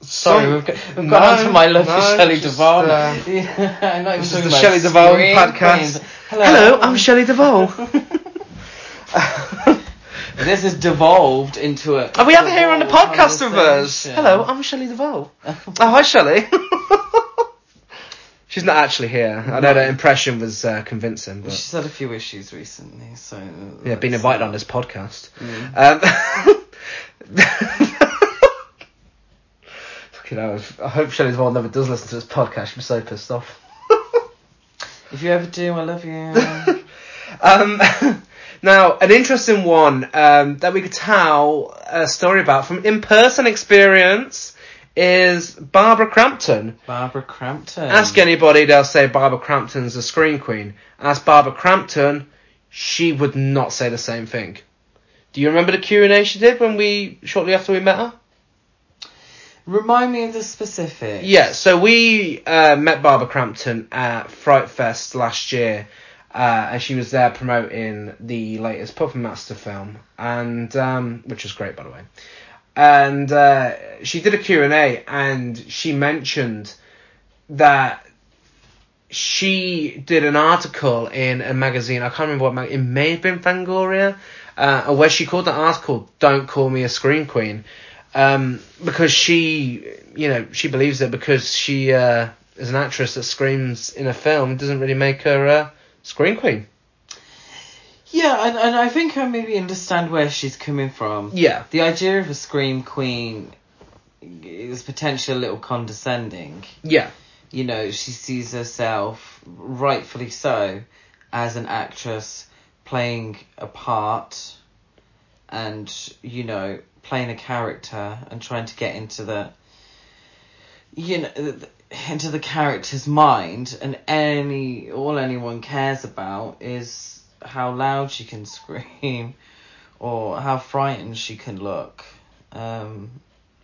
Sorry, some- we've got, we've No, got onto my love no, for Shelley Duvall. uh, yeah, not even This is the Shelley Duvall podcast. queens. Hello, I'm Shelley Duvall. This has devolved into a. Are we ever here on the podcast with us? Hello, I'm Shelley Duvall. oh, hi, Shelley. She's not actually here. I know that impression was uh, convincing, but She's had a few issues recently, so. yeah, been invited on this podcast. Mm. Um, fucking hell, I hope Shelley Duvall never does listen to this podcast. She'll be so pissed off. If you ever do, I love you. Um, now, an interesting one um, that we could tell a story about from in-person experience is Barbara Crampton. Barbara Crampton. Ask anybody, they'll say Barbara Crampton's a screen queen. Ask Barbara Crampton, she would not say the same thing. Do you remember the Q&A she did when we, shortly after we met her? Remind me of the specific. Yeah, so we uh, met Barbara Crampton at Fright Fest last year, uh, and she was there promoting the latest Puppet Master film, and um, which was great, by the way. and uh, she did a Q&A and she mentioned that she did an article in a magazine, I can't remember what mag- it may have been Fangoria, uh, where she called the article "Don't Call Me a Scream Queen," um, because she, you know, she believes it because she uh, is an actress that screams in a film doesn't really make her a scream queen. Yeah, and, and I think I maybe understand where she's coming from. Yeah, The idea of a scream queen is potentially a little condescending. yeah, You know, she sees herself, rightfully so, as an actress playing a part and, you know, playing a character and trying to get into the, you know, into the character's mind and any, all anyone cares about is how loud she can scream or how frightened she can look. Um,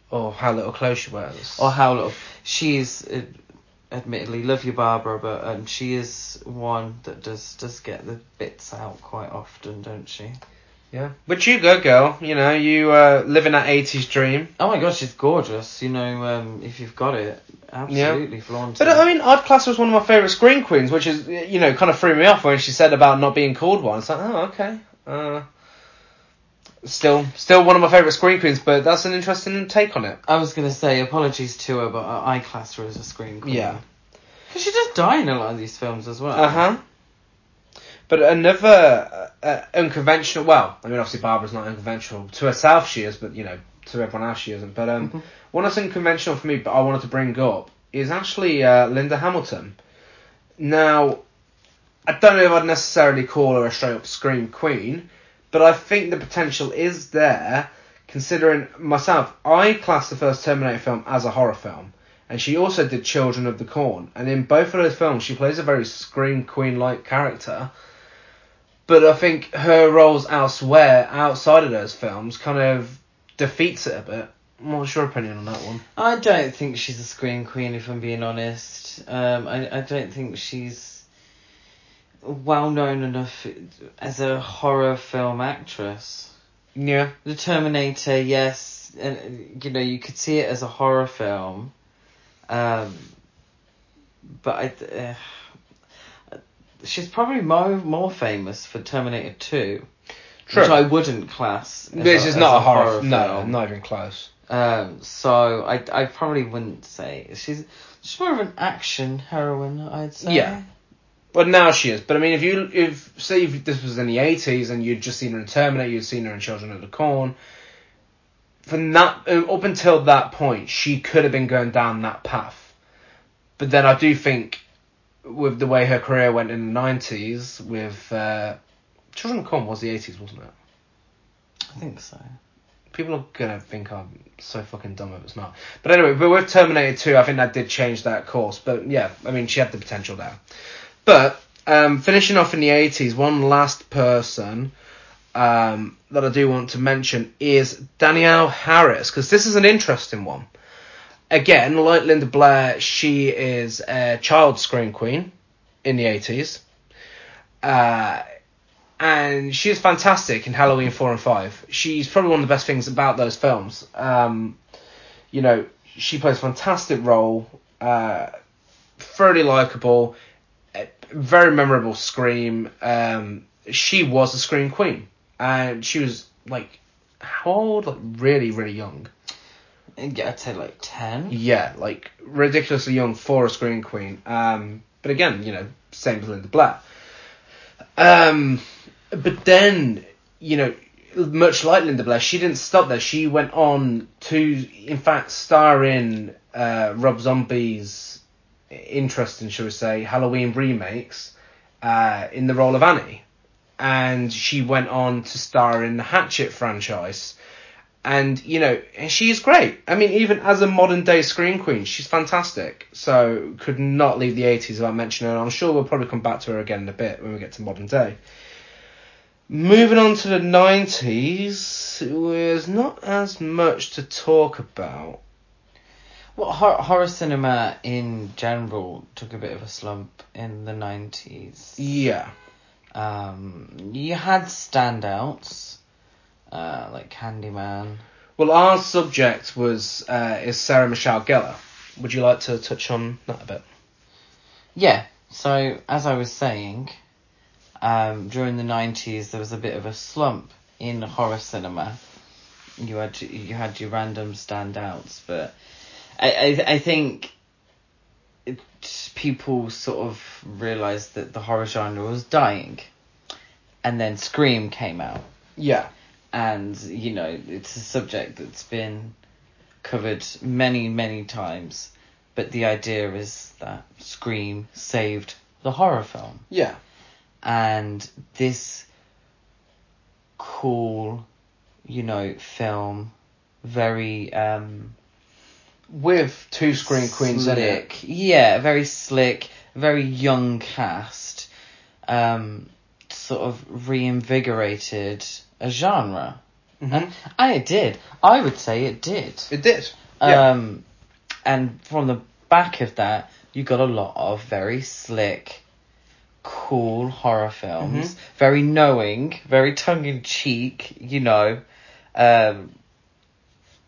or how little clothes she wears. or how little she's uh, admittedly love you Barbara but um she is one that does does get the bits out quite often don't she yeah, but you go, girl. You know, you uh, live in that '80s dream. oh my gosh, she's gorgeous you know um if you've got it absolutely flaunt But. I mean, I'd class her as one of my favourite screen queens, which is, you know, kind of threw me off when she said about not being called one. It's like, oh, okay. Uh, still, still one of my favourite screen queens, but that's an interesting take on it. I was gonna say apologies to her but I I class her as a screen queen Yeah. because she does die in a lot of these films as well Uh huh. But another uh, uh, unconventional. Well, I mean, obviously Barbara's not unconventional to herself. She is, but you know, to everyone else she isn't. But um, Mhm. one that's unconventional for me, but I wanted to bring up is actually uh, Linda Hamilton. Now, I don't know if I'd necessarily call her a straight up scream queen, but I think the potential is there. Considering myself, I class the first Terminator film as a horror film, and she also did Children of the Corn, and in both of those films, she plays a very scream queen like character. But I think her roles elsewhere, outside of those films, kind of defeats it a bit. What's your opinion on that one? I don't think she's a screen queen, if I'm being honest. Um, I, I don't think she's well known enough as a horror film actress. Yeah. The Terminator, yes, and you know you could see it as a horror film, um, but I, uh, she's probably more more famous for Terminator Two, True. which I wouldn't class. as this is not a horror. film. no, not even close. Um, so I I probably wouldn't say she's she's more of an action heroine. I'd say. Yeah. Well, now she is. But I mean, if you if say if this was in the eighties and you'd just seen her in Terminator, you'd seen her in Children of the Corn. From that uh, up until that point, she could have been going down that path. But then I do think, with the way her career went in the nineties, with uh, Children of the Corn was the eighties, wasn't it? I think so. People are gonna think I'm so fucking dumb if it's not. But anyway, but with Terminator 2, I think that did change that course. But yeah, I mean, she had the potential there. But um, finishing off in the 80s, one last person um, that I do want to mention is Danielle Harris, because this is an interesting one. Again, like Linda Blair, she is a child screen queen in the 80s. Uh, and she's fantastic in Halloween 4 and 5. She's probably one of the best things about those films. Um, you know, she plays a fantastic role, uh, thoroughly likable, very memorable scream. Um, she was a scream queen, and she was like, how old? Like really, really young. Yeah, I'd say like ten. Yeah, like ridiculously young for a screen queen. Um, but again, you know, same as Linda Blair. Um, but then, you know, much like Linda Blair, she didn't stop there. She went on to, in fact, star in uh, Rob Zombie's interesting, shall we say, Halloween remakes uh, in the role of Annie. And she went on to star in the Hatchet franchise. And, you know, she's great. I mean, even as a modern day screen queen, she's fantastic. So, could not leave the 80s without mentioning her. I'm sure we'll probably come back to her again in a bit when we get to modern day. Moving on to the 90s, there's not as much to talk about. Well, hor- horror cinema in general took a bit of a slump in the nineties. Yeah. Um, you had standouts, uh, like Candyman. Well, our subject was uh, is Sarah Michelle Gellar. Would you like to touch on that a bit? Yeah. So as I was saying, um, during the nineties there was a bit of a slump in horror cinema. You had you had your random standouts, but I I, I think it, people sort of realized that the horror genre was dying, and then Scream came out, Yeah. And you know it's a subject that's been covered many many times, but the idea is that Scream saved the horror film Yeah. and this cool, you know, film, very um With two screen queens in it. Yeah, very slick, very young cast. Um, sort of reinvigorated a genre, Mhm. and, and it did. I would say it did. It did. Yeah. Um, and from the back of that, you got a lot of very slick, cool horror films. Mhm. Very knowing, very tongue in cheek, you know. Um,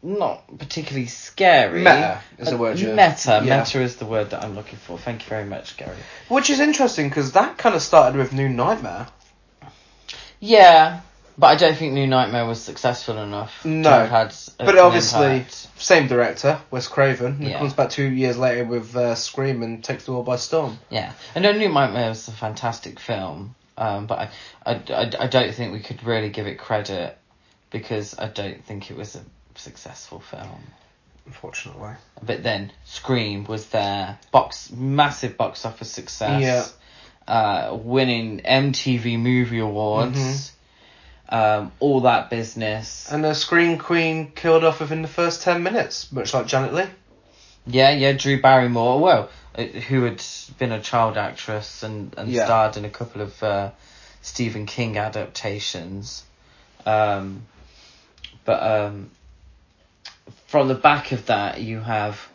not particularly scary. Meta is the word you- Meta. yeah. Meta is the word that I'm looking for. Thank you very much, Gary. Which is interesting because that kind of started with New Nightmare. Yeah, but I don't think New Nightmare was successful enough. No, to have had a- But obviously, impact. same director, Wes Craven. and Yeah. comes back two years later with uh, Scream and takes the world by storm. Yeah, I know New Nightmare was a fantastic film, um, but I, I, I, I don't think we could really give it credit because I don't think it was a successful film. Unfortunately. But then Scream was their box massive box office success, Yeah. uh, winning MTV Movie Awards, um, all that business. And the Scream Queen killed off within the first ten minutes, much like Janet Leigh. Yeah, yeah, Drew Barrymore, well, uh, who had been a child actress and, and Yeah. starred in a couple of uh, Stephen King adaptations. Um, but um, from the back of that, you have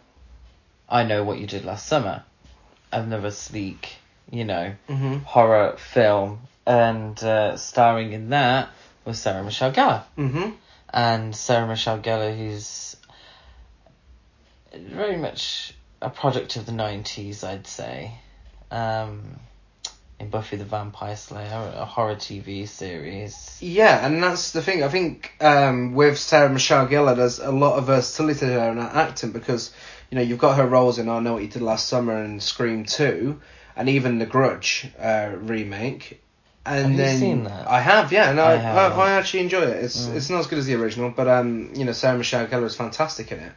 I Know What You Did Last Summer, another sleek, you know, Mm-hmm. horror film, and uh, starring in that was Sarah Michelle Gellar Mm-hmm. and Sarah Michelle Gellar, who's very much a product of the nineties, I'd say. Um, in Buffy the Vampire Slayer, a horror TV series. Yeah, and that's the thing. I think um, with Sarah Michelle Gellar, there's a lot of versatility there in her acting because you know you've got her roles in I Know What You Did Last Summer and Scream Two, and even the Grudge uh, remake. And Have you then seen that? I have, yeah, and I, I I, haven't. I, actually enjoy it. It's Mm. it's not as good as the original, but um, you know Sarah Michelle Gellar is fantastic in it.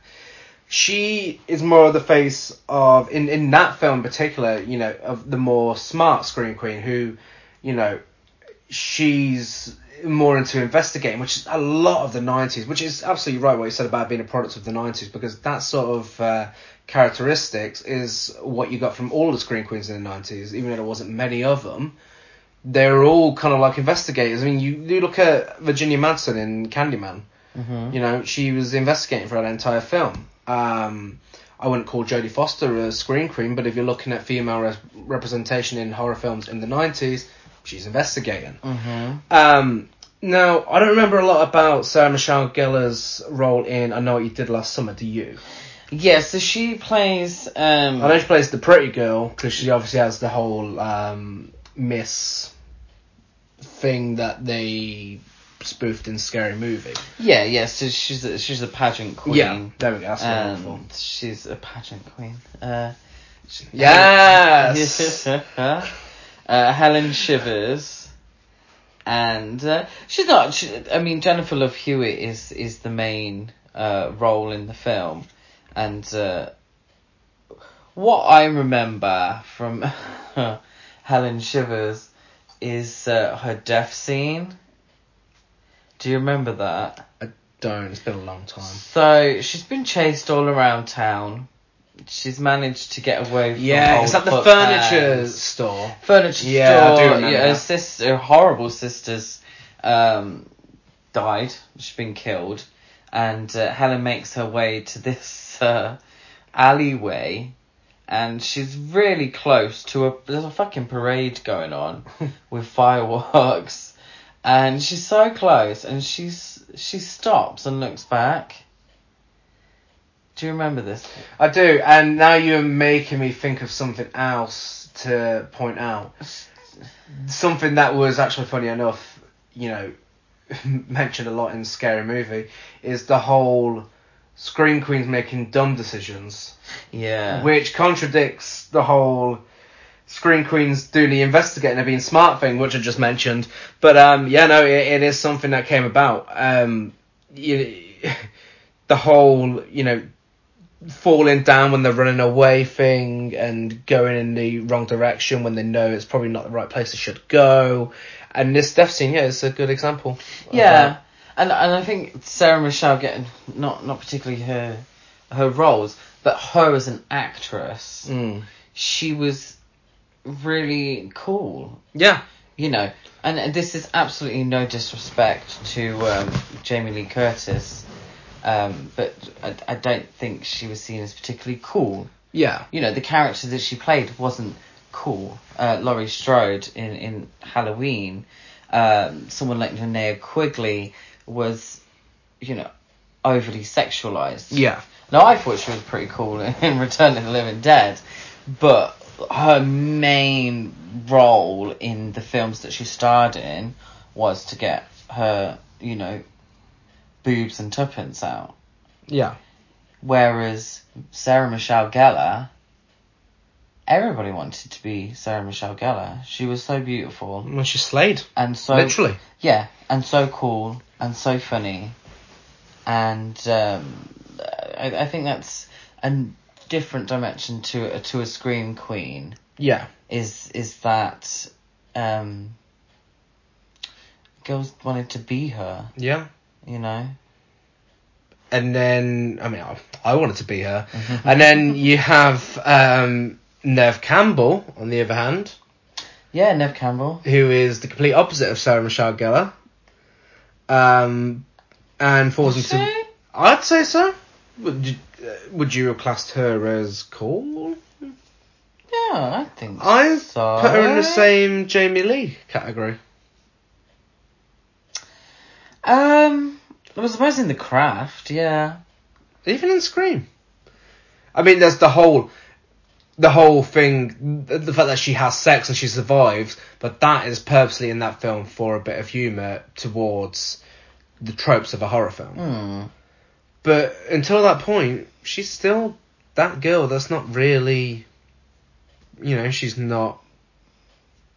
She is more of the face of in in that film in particular, you know, of the more smart screen Queen who, you know, she's more into investigating, which is a lot of the 90s, which is absolutely right what you said about being a product of the 90s, because that sort of uh, characteristics is what you got from all the screen Queens in the 90s, even though there wasn't many of them. They're all kind of like investigators. I mean, you, you look at Virginia Madsen in Candyman. Mm-hmm. You know, she was investigating for that entire film. Um, I wouldn't call Jodie Foster a screen queen, but if you're looking at female re- representation in horror films in the 90s, she's investigating. Mm-hmm. Um, now, I don't remember a lot about Sarah Michelle Gellar's role in I Know What You Did Last Summer, do you? Yeah, so she plays. Um, I know she plays the pretty girl, because she obviously has the whole um, Miss thing that they spoofed in Scary Movie. yeah, yeah. So she's a, she's a pageant queen. Yeah, there we go, that's what I'm looking for. and she's a pageant queen. Uh, Yes! uh, Helen Shivers, and uh, she's not. She, I mean, Jennifer Love Hewitt is is the main uh, role in the film, and uh, what I remember from Helen Shivers is uh, her death scene. Do you remember that? I don't, it's been a long time. So she's been chased all around town. She's managed to get away from Yeah, is that the furniture store? furniture Yeah, I store? do remember yeah, her sister, her horrible sisters, um, died. She's been killed, and uh, Helen makes her way to this uh, alleyway, and she's really close to a. There's a fucking parade going on with fireworks, and she's so close, and she's she stops and looks back. Do you remember this? I do, and now you're making me think of something else to point out. Something that was actually funny enough, you know, mentioned a lot in Scary Movie, is the whole Scream Queens making dumb decisions, Yeah. which contradicts the whole Scream Queens doing the investigating and being smart thing, which I just mentioned. But um, yeah, no, it, it is something that came about. Um, you, the whole, you know, falling down when they're running away thing and going in the wrong direction when they know it's probably not the right place they should go. And this death scene, yeah, is a good example. Yeah. And and I think Sarah Michelle getting not not particularly her her roles, but her as an actress, Mm. she was really cool. Yeah. You know, and this is absolutely no disrespect to um, Jamie Lee Curtis, um, but I, I don't think she was seen as particularly cool. Yeah. You know, the character that she played wasn't cool. Uh, Laurie Strode in, in Halloween, um, someone like Linnea Quigley was, you know, overly sexualized. Yeah. Now, I thought she was pretty cool in, Return of the Living Dead, but her main role in the films that she starred in was to get her, you know, boobs and tuppence out. Yeah. Whereas Sarah Michelle Gellar, everybody wanted to be Sarah Michelle Gellar. She was so beautiful Well, she slayed. and so Literally. yeah, and so cool and so funny, and um, I, I think that's a different dimension to a, to a scream queen. Yeah. Is is that um, girls wanted to be her, Yeah. you know? and then I mean I, I wanted to be her, and then you have um, Neve Campbell on the other hand, Yeah, Neve Campbell. who is the complete opposite of Sarah Michelle Gellar, um, and falls into? I'd say so. Would you, uh, would you have classed her as cool? Yeah, I think I so. put her in the same Jamie Lee category. Um, I was surprised in the craft. Yeah. Even in Scream. I mean, there's the whole, the whole thing, the fact that she has sex and she survives, but that is purposely in that film for a bit of humour towards the tropes of a horror film. Hmm. But until that point, she's still that girl that's not really, you know, she's not,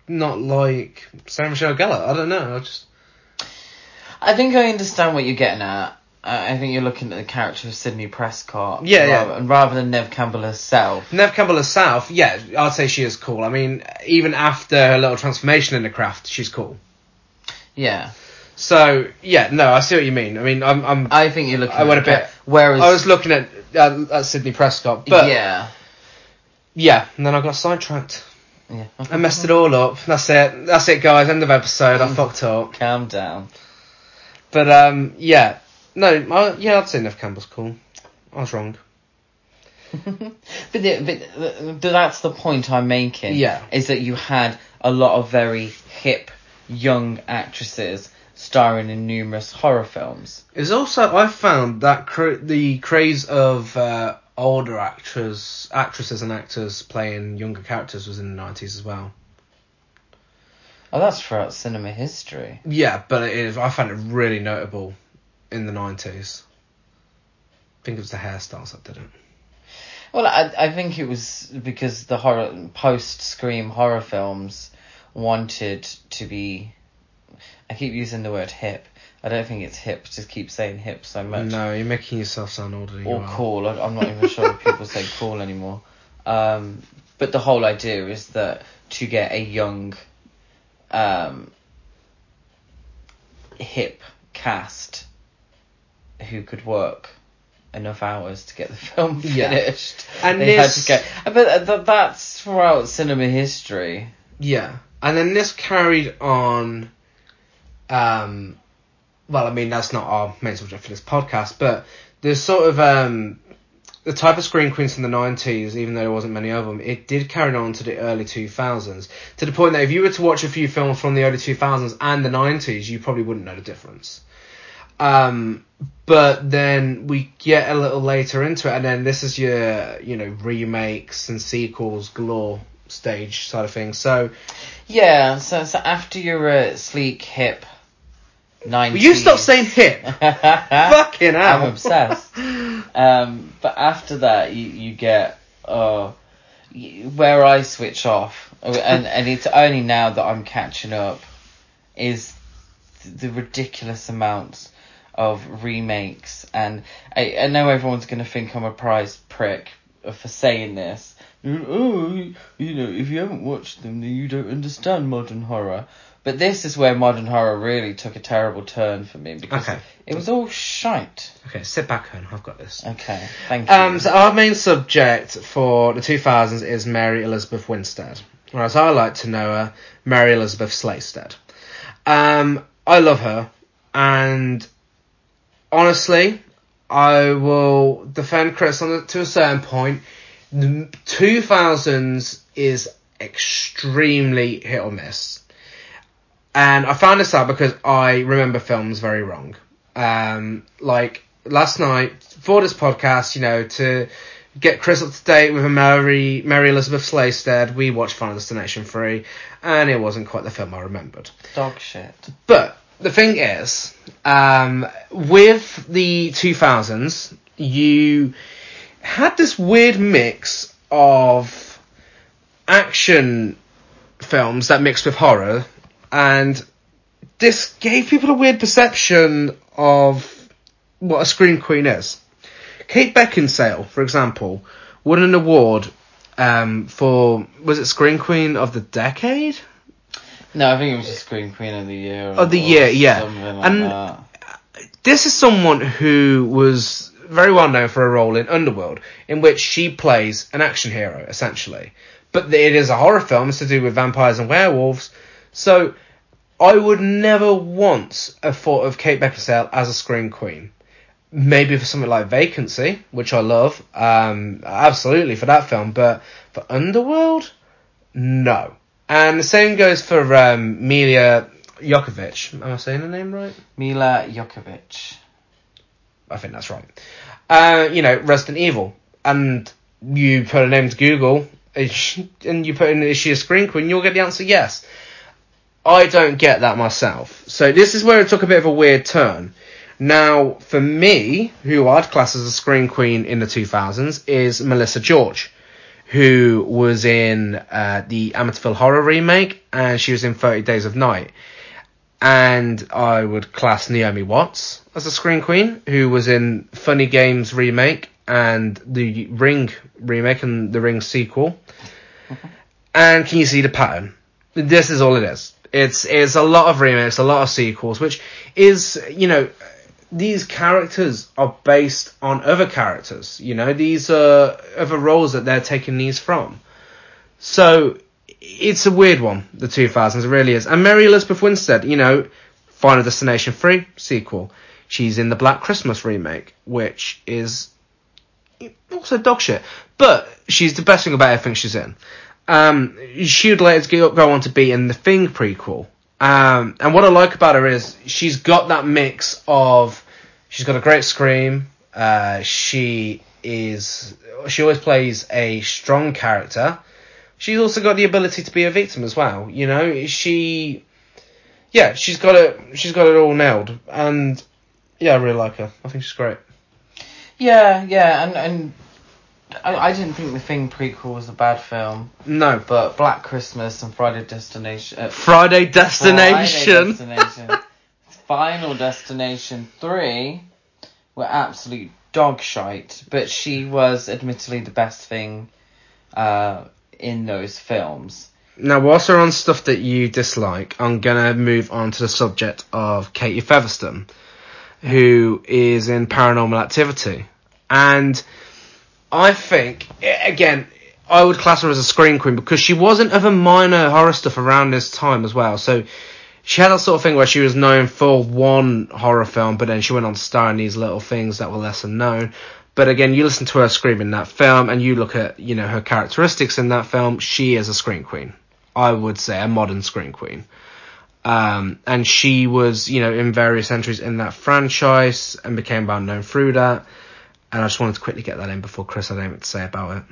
not like Sarah Michelle Gellar. I don't know. I just I think I understand what you're getting at. I I think you're looking at the character of Sidney Prescott. Yeah, yeah. rather, And rather than Neve Campbell herself. Neve Campbell herself, yeah, I'd say she is cool. I mean, even after her little transformation in the craft, she's cool. Yeah. So yeah, no, I see what you mean. I mean, I'm, I'm I think you're looking I went at a bit- Whereas. I was looking at uh, at Sidney Prescott, but yeah. yeah. and then I got sidetracked. Yeah. I messed it all up. That's it. That's it, guys. End of episode. I fucked up. Calm down. But um, yeah, no, I, yeah, I'd say Neve Campbell's cool. I was wrong. but, the, but that's the point I'm making. Yeah. Is that you had a lot of very hip young actresses starring in numerous horror films. It's also I found that cra- the craze of uh, older actors, actresses, and actors playing younger characters was in the nineties as well. Oh, that's throughout cinema history. Yeah, but it is. I found it really notable in the nineties. I think it was the hairstyles that did it. Well, I I think it was because the horror post Scream horror films wanted to be. I keep using the word hip. I don't think it's hip. Just keep saying hip so much. No, you're making yourself sound older or cool. I, I'm not even sure if people say cool anymore. Um, but the whole idea is that to get a young, um, hip cast who could work enough hours to get the film Yeah. finished, And they this- had to go. But th- that's throughout cinema history. Yeah, and then this carried on. Um, well, I mean that's not our main subject for this podcast, but there's sort of um, the type of screen queens in the 90s, even though there wasn't many of them, it did carry on to the early 2000s. To the point that if you were to watch a few films from the early 2000s and the 90s, you probably wouldn't know the difference. Um, but then we get a little later into it, and then this is your, you know, remakes and sequels galore stage side of things. So, Yeah, so so after your uh, sleek hip 90s. will you stop saying hip? Fucking hell. I'm obsessed. Um, but after that, you you get uh, where I switch off, and and it's only now that I'm catching up, is the ridiculous amounts of remakes, and I I know everyone's gonna think I'm a prize prick for saying this. Oh, you know, if you haven't watched them, then you don't understand modern horror. But this is where modern horror really took a terrible turn for me because Okay. it was all shite. Okay, sit back, hon. I've got this. Okay, thank you. Um, so our main subject for the 2000s is Mary Elizabeth Winstead, or as I like to know her, Mary Elizabeth Slaystead. Um, I love her, and honestly, I will defend Chris on the, to a certain point. The 2000s is extremely hit or miss. And I found this out because I remember films very wrong. Um, like last night for this podcast, you know, to get Chris up to date with a Mary Mary Elizabeth Slaystead, we watched Final Destination 3, and it wasn't quite the film I remembered. Dog shit. But the thing is, um, with the 2000s, you had this weird mix of action films that mixed with horror, and this gave people a weird perception of what a scream queen is. Kate Beckinsale, for example, won an award um, for was it Scream Queen of the Decade? No, I think it was just Scream Queen of the Year. Of the year, yeah. Like And- that. this is someone who was very well known for a role in Underworld, in which she plays an action hero, essentially. But it is a horror film, it's to do with vampires and werewolves. So I would never once have thought of Kate Beckinsale as a scream queen. Maybe for something like Vacancy, which I love, um, absolutely for that film, but for Underworld, no. And the same goes for um, Milia Jokovic. Am I saying the name right? Mila Jokovic. I think that's right. Uh, you know, Resident Evil, and you put a name to Google, and you put in is she a scream queen? You'll get the answer yes. I don't get that myself. So this is where it took a bit of a weird turn. Now, for me, who I'd class as a scream queen in the 2000s is Melissa George, who was in uh, the Amityville Horror remake, and she was in 30 Days of Night and I would class Naomi Watts as a scream queen, who was in Funny Games remake and the Ring remake and the Ring sequel. And can you see the pattern? This is all it is. It's it's a lot of remakes, a lot of sequels, which is you know these characters are based on other characters. You know these are other roles that they're taking these from. So it's a weird one, the 2000s, it really is. And Mary Elizabeth Winstead, you know, Final Destination 3 sequel. She's in the Black Christmas remake, which is also dog shit. But she's the best thing about everything she's in. Um, she would later go go on to be in the Thing prequel. Um, and what I like about her is she's got that mix of, she's got a great scream, uh, she is, she always plays a strong character, she's also got the ability to be a victim as well. You know, she, yeah, she's got it. She's got it all nailed, and yeah, I really like her. I think she's great. Yeah, yeah, and and I, I didn't think the Thing prequel was a bad film, No, but Black Christmas and Friday Destination. Uh, Friday Friday Destination. Destination, Final Destination three were absolute dog shite, but she was admittedly the best thing uh, in those films. Now, whilst we're on stuff that you dislike, I'm gonna move on to the subject of Katie Featherston, who is in Paranormal Activity, and I think again. I would class her as a scream queen because she wasn't of a minor horror stuff around this time as well. So she had that sort of thing where she was known for one horror film, but then she went on to star in these little things that were lesser known. But again, you listen to her scream in that film, and you look at you know her characteristics in that film. She is a scream queen. I would say a modern scream queen. Um, and she was, you know, in various entries in that franchise and became well known through that. And I just wanted to quickly get that in before Chris had anything to say about it.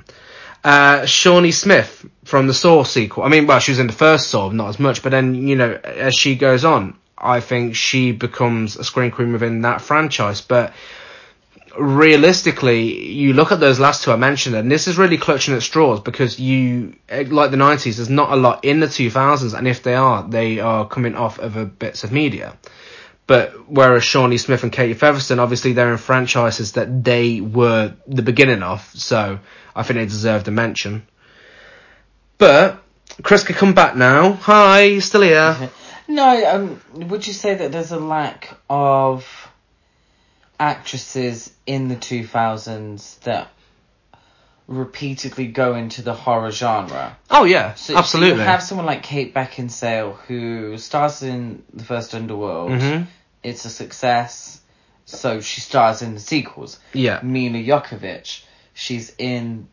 Uh, Shawnee Smith from the Saw sequel. I mean, well, she was in the first Saw, not as much, but then, you know, as she goes on, I think she becomes a scream queen within that franchise. But realistically, you look at those last two I mentioned, and this is really clutching at straws because you, like the 90s, there's not a lot in the 2000s, and if they are, they are coming off of a bits of media. But whereas Shawnee Smith and Katie Featherston, obviously they're in franchises that they were the beginning of, so I think they deserve a mention. But Chris could come back now. Hi, still here. No, um, would you say that there's a lack of actresses in the 2000s that repeatedly go into the horror genre? Oh yeah, So, absolutely. So you have someone like Kate Beckinsale who stars in the first Underworld. Mhm. It's a success, so she stars in the sequels. Yeah. Mina Jokovic, she's in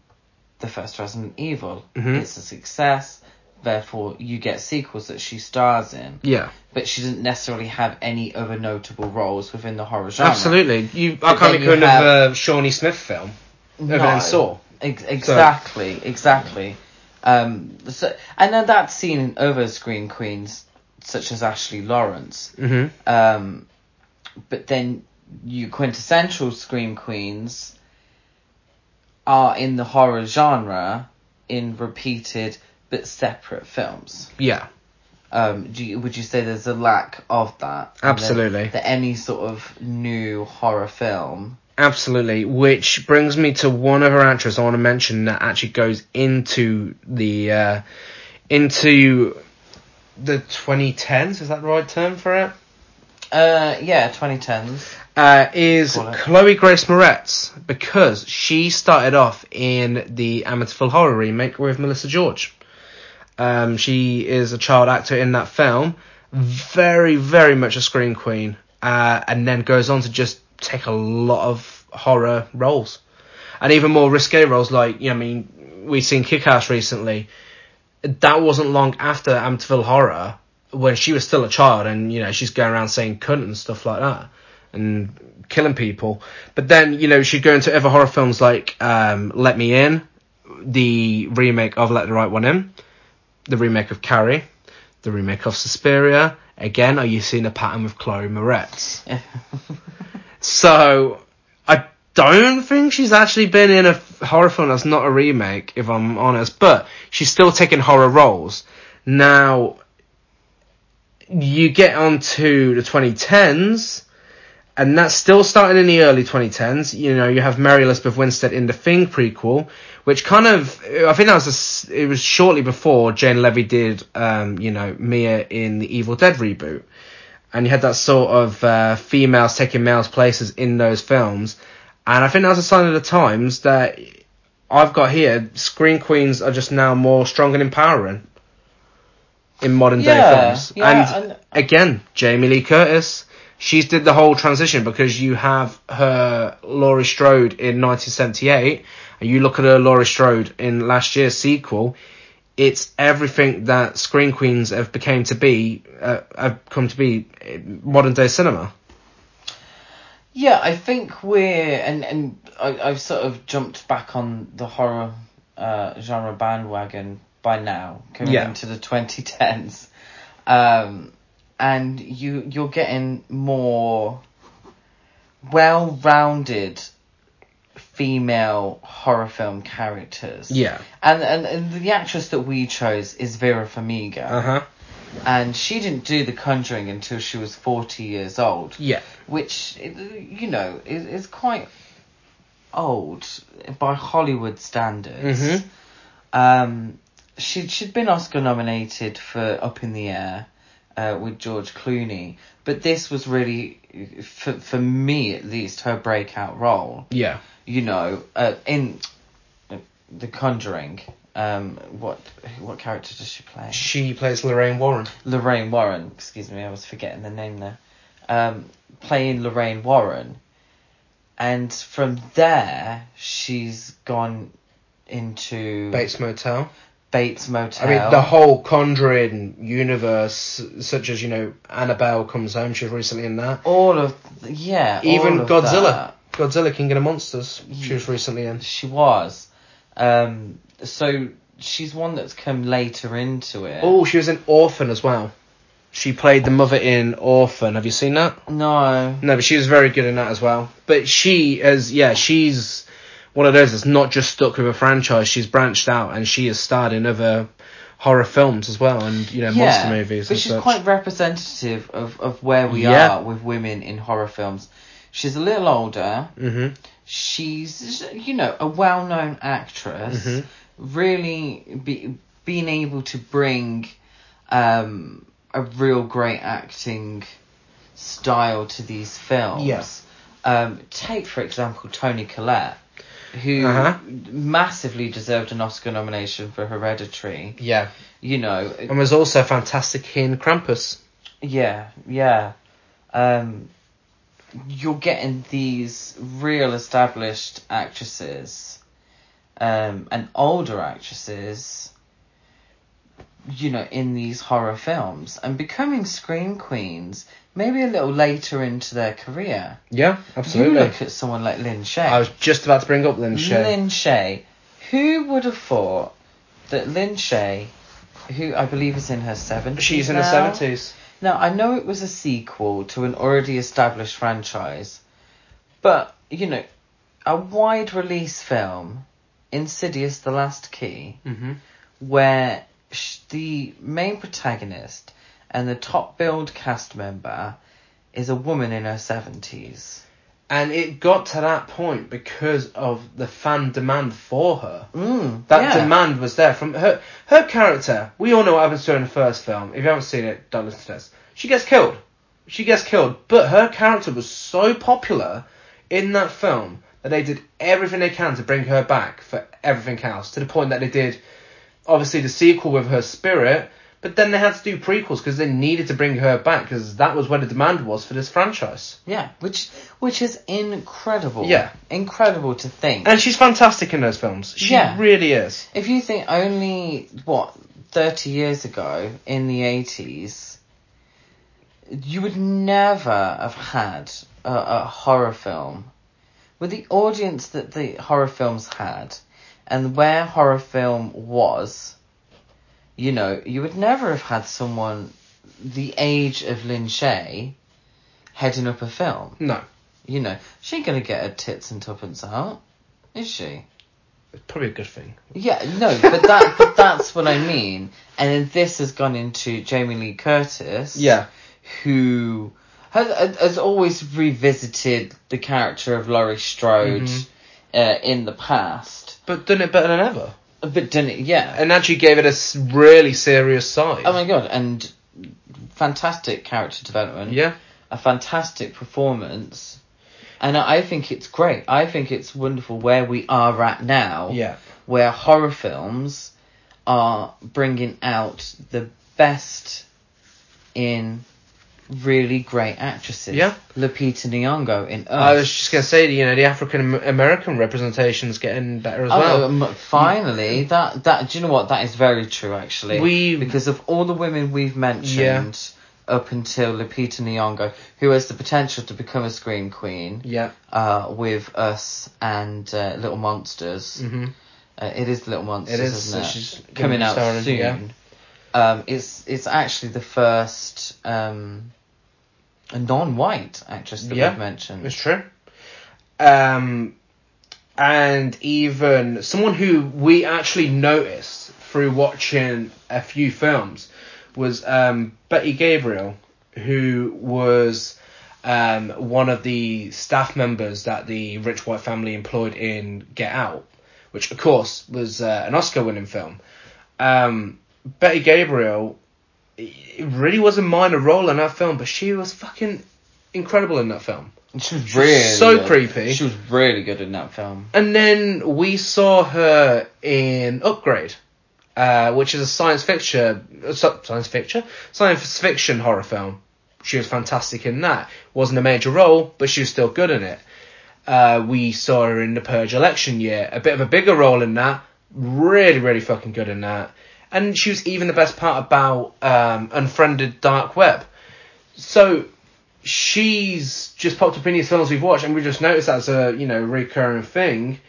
the first Resident Evil. Mhm. It's a success, therefore you get sequels that she stars in. Yeah, But she didn't necessarily have any other notable roles within the horror genre. absolutely. You, I can't then think of have- another Shawnee Smith film other than Saw. Ex- exactly, exactly. Um, so, and then that's seen in other scream queens such as Ashley Laurence. hmm Um, but then you quintessential scream queens are in the horror genre in repeated but separate films. Yeah, Um, do you, would you say there's a lack of that? That- Absolutely. That any sort of new horror film. absolutely. Which brings me to one other actress I want to mention that actually goes into the uh, into the 2010s. Is that the right term for it? Uh, yeah, 2010s. uh, is Chloe Grace Moretz because she started off in the Amityville Horror remake with Melissa George. Um, she is a child actor in that film, very, very much a scream queen, uh, and then goes on to just take a lot of horror roles, and even more risque roles. Like, you know, I mean, we've seen Kick-Ass recently. That wasn't long after Amityville Horror, when she was still a child, and you know, she's going around saying cunt and stuff like that and killing people. But then, you know, she'd go into other horror films like um, Let Me In, the remake of Let the Right One In, the remake of Carrie, the remake of Suspiria. Again, are you seeing a pattern with Chloe Moretz? So, I don't think she's actually been in a horror film that's not a remake, if I'm honest, but she's still taking horror roles. Now, you get onto the 2010s, and that's still starting in the early 2010s. You know, you have Mary Elizabeth Winstead in the Thing prequel, which kind of, I think that was, a it was shortly before Jane Levy did, um, you know, Mia in the Evil Dead reboot. And you had that sort of, uh, females taking males' places in those films. And I think that was a sign of the times that I've got here, scream queens are just now more strong and empowering in modern day films. yeah, and, and- again, Jamie Lee Curtis, she's did the whole transition because you have her Laurie Strode in 1978, and you look at her Laurie Strode in last year's sequel. It's everything that scream queens have became to be, uh, have come to be in modern day cinema. Yeah, I think we're and and I, I've sort of jumped back on the horror uh, genre bandwagon by now, coming Yeah. into the 2010s, um, and you you're getting more well-rounded female horror film characters. Yeah. And, and and the actress that we chose is Vera Farmiga, Uh huh. And she didn't do The Conjuring until she was 40 years old Yeah. which you know is, is quite old by Hollywood standards. Mhm. Um, she she'd been Oscar nominated for Up in the Air uh, with George Clooney, but this was really for for me at least her breakout role. Yeah. You know, uh, in The Conjuring. Um, what what character does she play? She plays Lorraine Warren. Lorraine Warren. Excuse me, I was forgetting the name there. Um, playing Lorraine Warren, and from there she's gone into Bates Motel. Bates Motel. I mean, the whole Conjuring universe, such as you know, Annabelle comes home. She was recently in that. all of yeah, Even Godzilla, that. Godzilla King of the Monsters. She was recently in. She was. Um, so she's one that's come later into it. Oh, she was in Orphan as well. She played the mother in Orphan. Have you seen that? No. No, but she was very good in that as well. But she is, yeah, she's one of those that's not just stuck with a franchise. She's branched out and she has starred in other horror films as well and you know monster movies. and Which is such. quite representative of, of where we Yeah. are with women in horror films. She's a little older. Mhm. She's, you know, a well known actress. Mhm. Really be, being able to bring um, a real great acting style to these films. Yeah. Um, take, for example, Toni Collette, who Uh-huh. massively deserved an Oscar nomination for Hereditary. Yeah, You know, and was also fantastic in Krampus. yeah, yeah. Um, you're getting these real established actresses, um, and older actresses, you know, in these horror films and becoming scream queens maybe a little later into their career. Yeah, absolutely. You look at someone like Lin Shaye. I was just about to bring up Lin Shaye. Lin Shaye. Who would have thought that Lin Shaye, who I believe is in her 70s She's in her seventies. Now, I know it was a sequel to an already established franchise, but, you know, a wide release film, Insidious The Last Key, Mm-hmm. where sh- the main protagonist and the top billed cast member is a woman in her 70s. And it got to that point because of the fan demand for her. Mm, That yeah. demand was there from her. Her character. We all know what happens to her in the first film. If you haven't seen it, don't listen to this. She gets killed. She gets killed. But her character was so popular in that film that they did everything they can to bring her back for everything else. To the point that they did, obviously, the sequel with her spirit. But then they had to do prequels because they needed to bring her back because that was where the demand was for this franchise. Yeah, which which is incredible. Yeah. Incredible to think. And she's fantastic in those films. She Yeah. really is. If you think only what thirty years ago in the eighties, you would never have had a, a horror film with the audience that the horror films had, and where horror film was. You know, you would never have had someone the age of Lin Shaye heading up a film. No, You know, she ain't gonna get her tits and tuppence out, is she? it's probably a good thing. Yeah, no, but that but that's what I mean. And then this has gone into Jamie Lee Curtis, Yeah. who has has always revisited the character of Laurie Strode Mhm. uh, in the past, But done it better than ever. but didn't it? Yeah. And actually gave it a really serious side. Oh my god! And fantastic character development. yeah. a fantastic performance. And I I think it's great. I think it's wonderful where we are at now. Yeah. where horror films are bringing out the best in really great actresses. Yeah. Lupita Nyong'o in Us. I was just gonna say, you know, the African American representation's getting better as well. Oh, um, finally, that that do you know what? That is very true, actually. We- because of all the women we've mentioned up until Lupita Nyong'o, who has the potential to become a scream queen, yeah. uh, with us and uh, Little Monsters. hmm Uh, it is Little Monsters, It is, isn't it? she's Coming out soon. yeah. Um, it's it's actually the first um, a non-white actress that Yeah, we've mentioned. It's true. Um, and even someone who we actually noticed through watching a few films was um, Betty Gabriel, who was um, one of the staff members that the rich white family employed in Get Out, which of course was uh, an Oscar-winning film. Um, Betty Gabriel, it really was a minor role in that film, but she was fucking incredible in that film. She was really so good. creepy. She was really good in that film. And then we saw her in Upgrade. uh, which is a science fiction, uh, science fiction, science fiction horror film. She was fantastic in that. Wasn't a major role, but she was still good in it. Uh, we saw her in the Purge election year, a bit of a bigger role in that. Really, really fucking good in that. And she was even the best part about um, Unfriended Dark Web. So she's just popped up in these films we've watched, and we just noticed that as a you know recurring thing.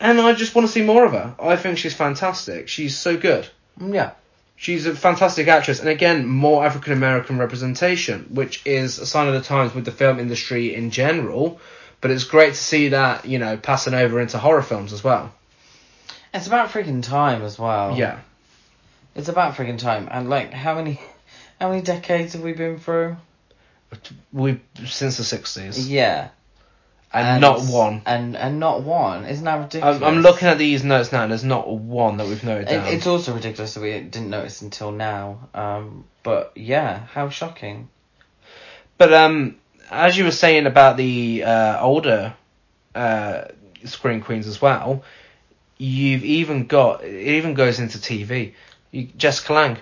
And I just want to see more of her. I think she's fantastic. She's so good. Yeah. She's a fantastic actress, and again, more African American representation, which is a sign of the times with the film industry in general. But it's great to see that you know passing over into horror films as well. It's about freaking time as well. Yeah, It's about freaking time. And like how many how many decades have we been through? we since the sixties, Yeah. and, not one. And and not one. Isn't that ridiculous? I'm, I'm looking at these notes now, and there's not one that we've noted It, down. it's also ridiculous that we didn't notice until now. Um, but yeah, how shocking. But um, as you were saying about the uh, older uh, screen queens as well, you've even got it even goes into TV. You, Jessica Lange,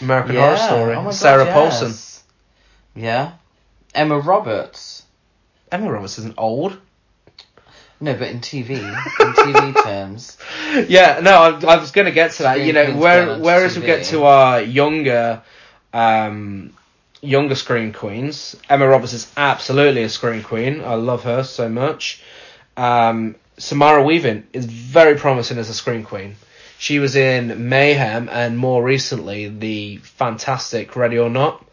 American Horror Story, Oh God, Sarah yes. Paulson. Yeah. Emma Roberts. Emma Roberts isn't old. No, but in TV, in TV terms. Yeah, no, I, I was going to get to that. Screen you know, where, whereas we TV. get to our younger, um, younger scream queens, Emma Roberts is absolutely a scream queen. I love her so much. Um, Samara Weaving is very promising as a scream queen. She was in Mayhem and more recently the fantastic Ready or Not.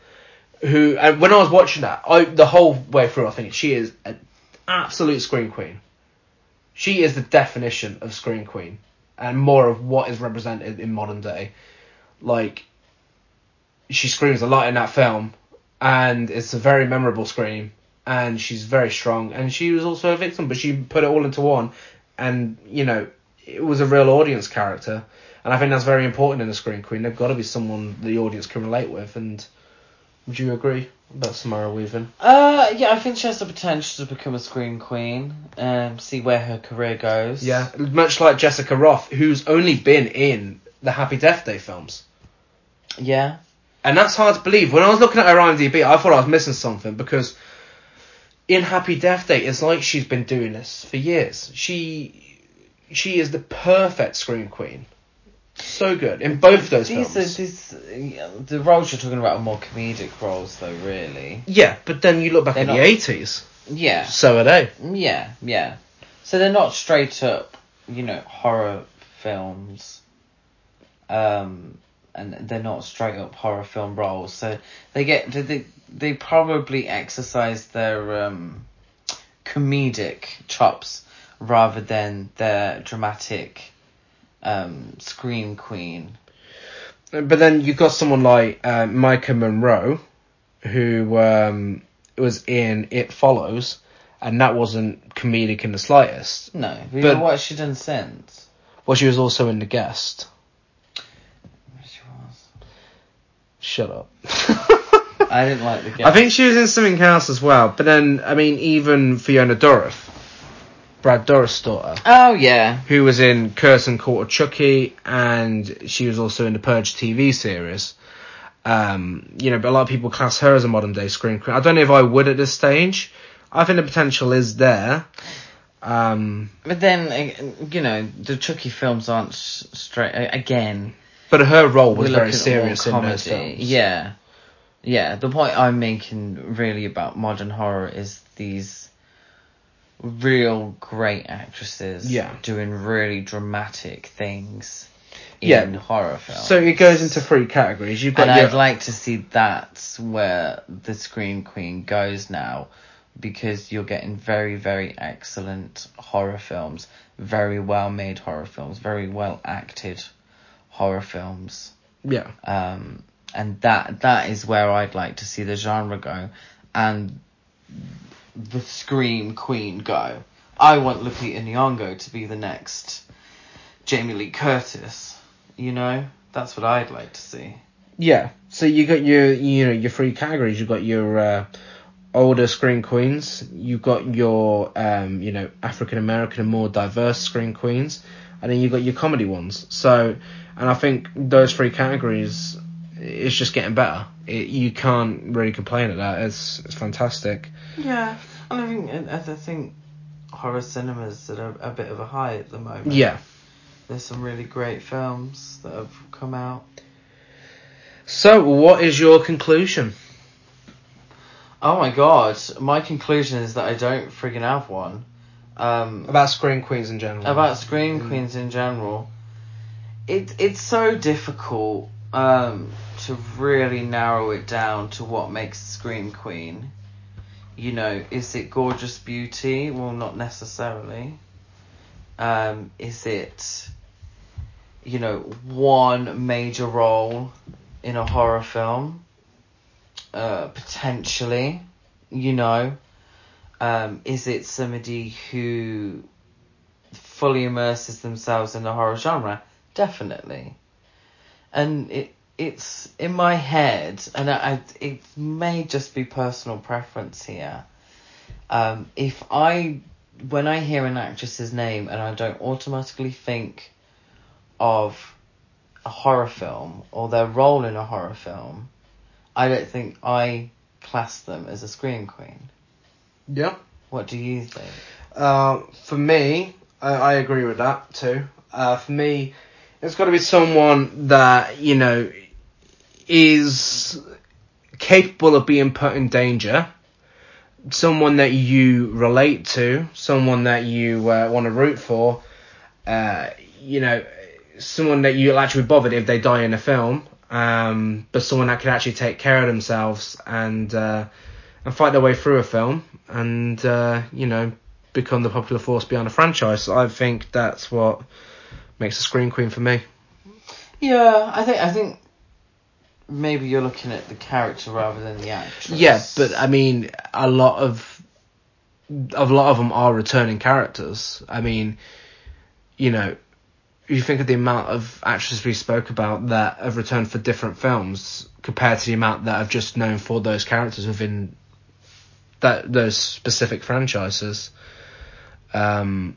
Who and when I was watching that, I the whole way through, I think she is an absolute scream queen. She is the definition of scream queen and more of what is represented in modern day. Like, she screams a lot in that film, and it's a very memorable scream, and she's very strong, and she was also a victim, but she put it all into one, and, you know, it was a real audience character, and I think that's very important in a scream queen. They've got to be someone the audience can relate with, and would you agree about Samara Weaving? Uh, yeah, I think she has the potential to become a scream queen. Um, see where her career goes. Yeah, much like Jessica Rothe, who's only been in the Happy Death Day films. Yeah. And that's hard to believe. When I was looking at her IMDb, I thought I was missing something because in Happy Death Day, it's like she's been doing this for years. She she is the perfect scream queen. So good in both those These are films. these yeah, the roles you're talking about are more comedic roles, though. Really. yeah, but then you look back They're at not- the eighties. Yeah. So are they. Yeah. Yeah. So they're not straight up, you know, horror films. Um, and they're not straight up horror film roles. So they get they they, they probably exercise their um comedic chops rather than the dramatic um scream queen. But then you've got someone like uh, Maika Monroe, who um, was in It Follows, and that wasn't comedic in the slightest. No, we But- know what she done since. Well, she was also in The Guest. She was. Shut up. I didn't like the. I think she was in something else as well. But then, I mean, even Fiona Dourif, Brad Dourif's daughter, Oh yeah. who was in Curse and Cult of Chucky, and she was also in the Purge TV series. Um, you know, but a lot of people class her as a modern day scream queen. I don't know if I would at this stage. I think the potential is there. Um, But then, uh, you know, the Chucky films aren't straight. Again, but her role was very serious in those films. Yeah, yeah. The point I'm making really about modern horror is these real great actresses Yeah. doing really dramatic things in Yeah. horror films. So it goes into three categories. You've got and your, I'd like to see that's where the Scream Queen goes now, because you're getting very, very excellent horror films, very well made horror films, very well acted horror films, yeah. um, and that that is where I'd like to see the genre go, and the Scream Queen go. I want Lupita Nyong'o to be the next Jamie Lee Curtis. You know, that's what I'd like to see. Yeah. So you got your you know your three categories. You've got your uh, older scream queens. You've got your um, you know African American and more diverse scream queens, and then you've got your comedy ones. So, and I think those three categories, it's just getting better. It, you can't really complain at that. It's it's fantastic. Yeah, and I think and I think horror cinemas at a, a bit of a high at the moment. Yeah. There's some really great films that have come out. So, what is your conclusion? Oh my god, my conclusion is that I don't friggin' have one. Um, About scream queens in general. about scream queens in general. It it's so difficult um, to really narrow it down to what makes a scream queen. You know, is it gorgeous beauty? Well, not necessarily. Um, is it, you know, one major role in a horror film? Uh, potentially, you know. Um, is it somebody who fully immerses themselves in the horror genre? Definitely. And it it's in my head, and I, I it may just be personal preference here. Um, if I when I hear an actress's name and I don't automatically think of a horror film or their role in a horror film, I don't think I class them as a scream queen. Yeah. What do you think? Uh, for me, I, I agree with that too. Uh, for me, it's got to be someone that you know is capable of being put in danger. Someone that you relate to, someone that you uh, want to root for. Uh, you know, someone that you'll actually be bothered if they die in a film. Um, but someone that can actually take care of themselves and uh, and fight their way through a film and uh, you know become the popular force behind a franchise. I think that's what makes a scream queen for me. Yeah, I think I think maybe you're looking at the character rather than the actress. Yeah, but I mean, a lot of a lot of them are returning characters. I mean, you know, you think of the amount of actresses we spoke about that have returned for different films compared to the amount that I've just known for those characters within that those specific franchises. Um,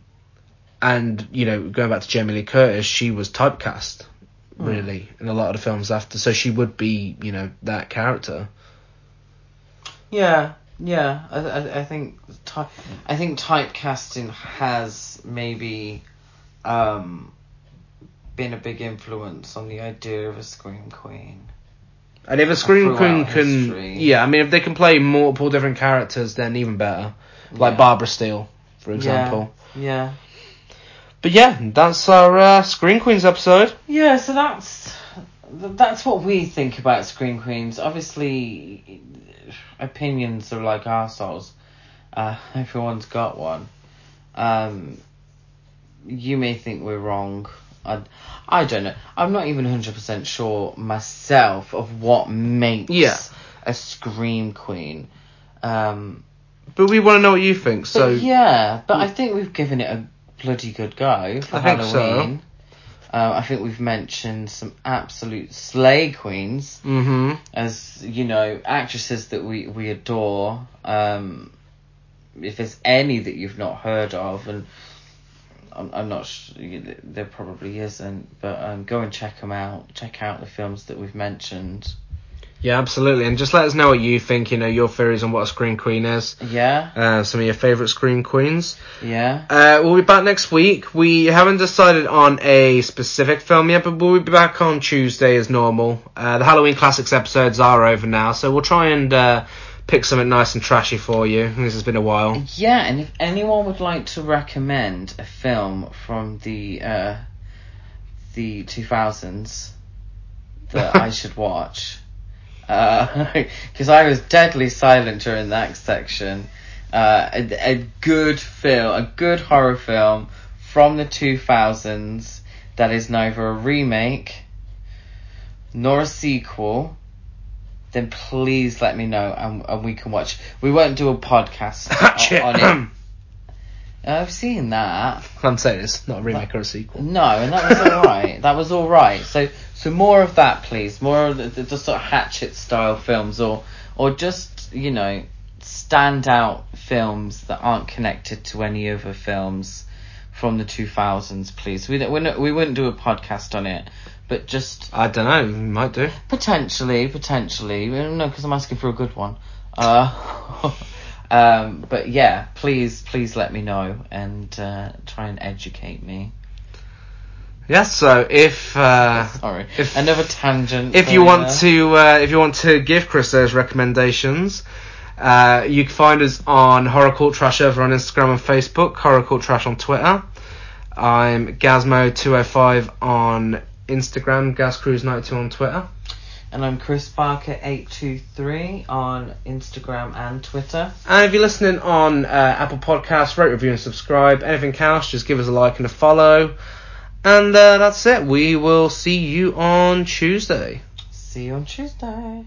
and you know, going back to Jamie Lee Curtis, she was typecast really in a lot of the films after, so she would be you know that character. Yeah, yeah. I I, I think ty- I think typecasting has maybe um been a big influence on the idea of a scream queen. And if a scream queen can, history. yeah, I mean, if they can play multiple different characters, then even better. Like Yeah. Barbara Steele, for example. Yeah. But yeah, that's our uh, Scream Queens episode. Yeah, so that's that's what we think about scream queens. Obviously, opinions are like arseholes. Uh, everyone's got one. Um, you may think we're wrong. I, I don't know. I'm not even 100% sure myself of what makes Yeah. a scream queen. Um, But we want to know what you think, so yeah, but I think we've given it a bloody good go for I think so. Halloween. Uh, I think we've mentioned some absolute slay queens hmm as you know actresses that we we adore. Um, if there's any that you've not heard of, and I'm, I'm not sure there probably isn't, but um, go and check them out. Check out the films that we've mentioned. Yeah, absolutely. And just let us know what you think, you know, your theories on what a Scream Queen is. Yeah, Uh, some of your favourite Scream Queens. yeah. Uh, we'll be back next week. We haven't decided on a specific film yet, but we'll be back on Tuesday as normal. Uh, the Halloween Classics episodes are over now, so we'll try and uh, pick something nice and trashy for you. This has been a while. Yeah, and if anyone would like to recommend a film from the uh, the two thousands that I should watch, because I was deadly silent during that section. Uh, a, a good film, a good horror film from the two thousands that is neither a remake nor a sequel. Then please let me know and, and we can watch. We won't do a podcast on, on it. I've seen that. I'm saying it's not a remake or a sequel. No, and that was alright. that was alright. So, so more of that, please. More of the, the, the sort of Hatchet style films, or, or just you know, standout films that aren't connected to any other films from the 2000s, please. We not, we wouldn't do a podcast on it, but just I don't know. We might do. potentially, potentially. No, because I'm asking for a good one. Uh, um, but yeah, please, please let me know and uh, try and educate me. Yes. So if uh, Sorry, If- another tangent. if you want to uh, if you want to give Chris those recommendations, uh, you can find us on Horror Cult Trash over on Instagram and Facebook, Horror Cult Trash on Twitter. I'm Gazmo205 on Instagram, GazCruise92 on Twitter. And I'm Chris Barker eight two three on Instagram and Twitter. And if you're listening on uh, Apple Podcasts, rate, review, and subscribe. Anything else, just give us a like and a follow. And uh, that's it. We will see you on Tuesday. See you on Tuesday.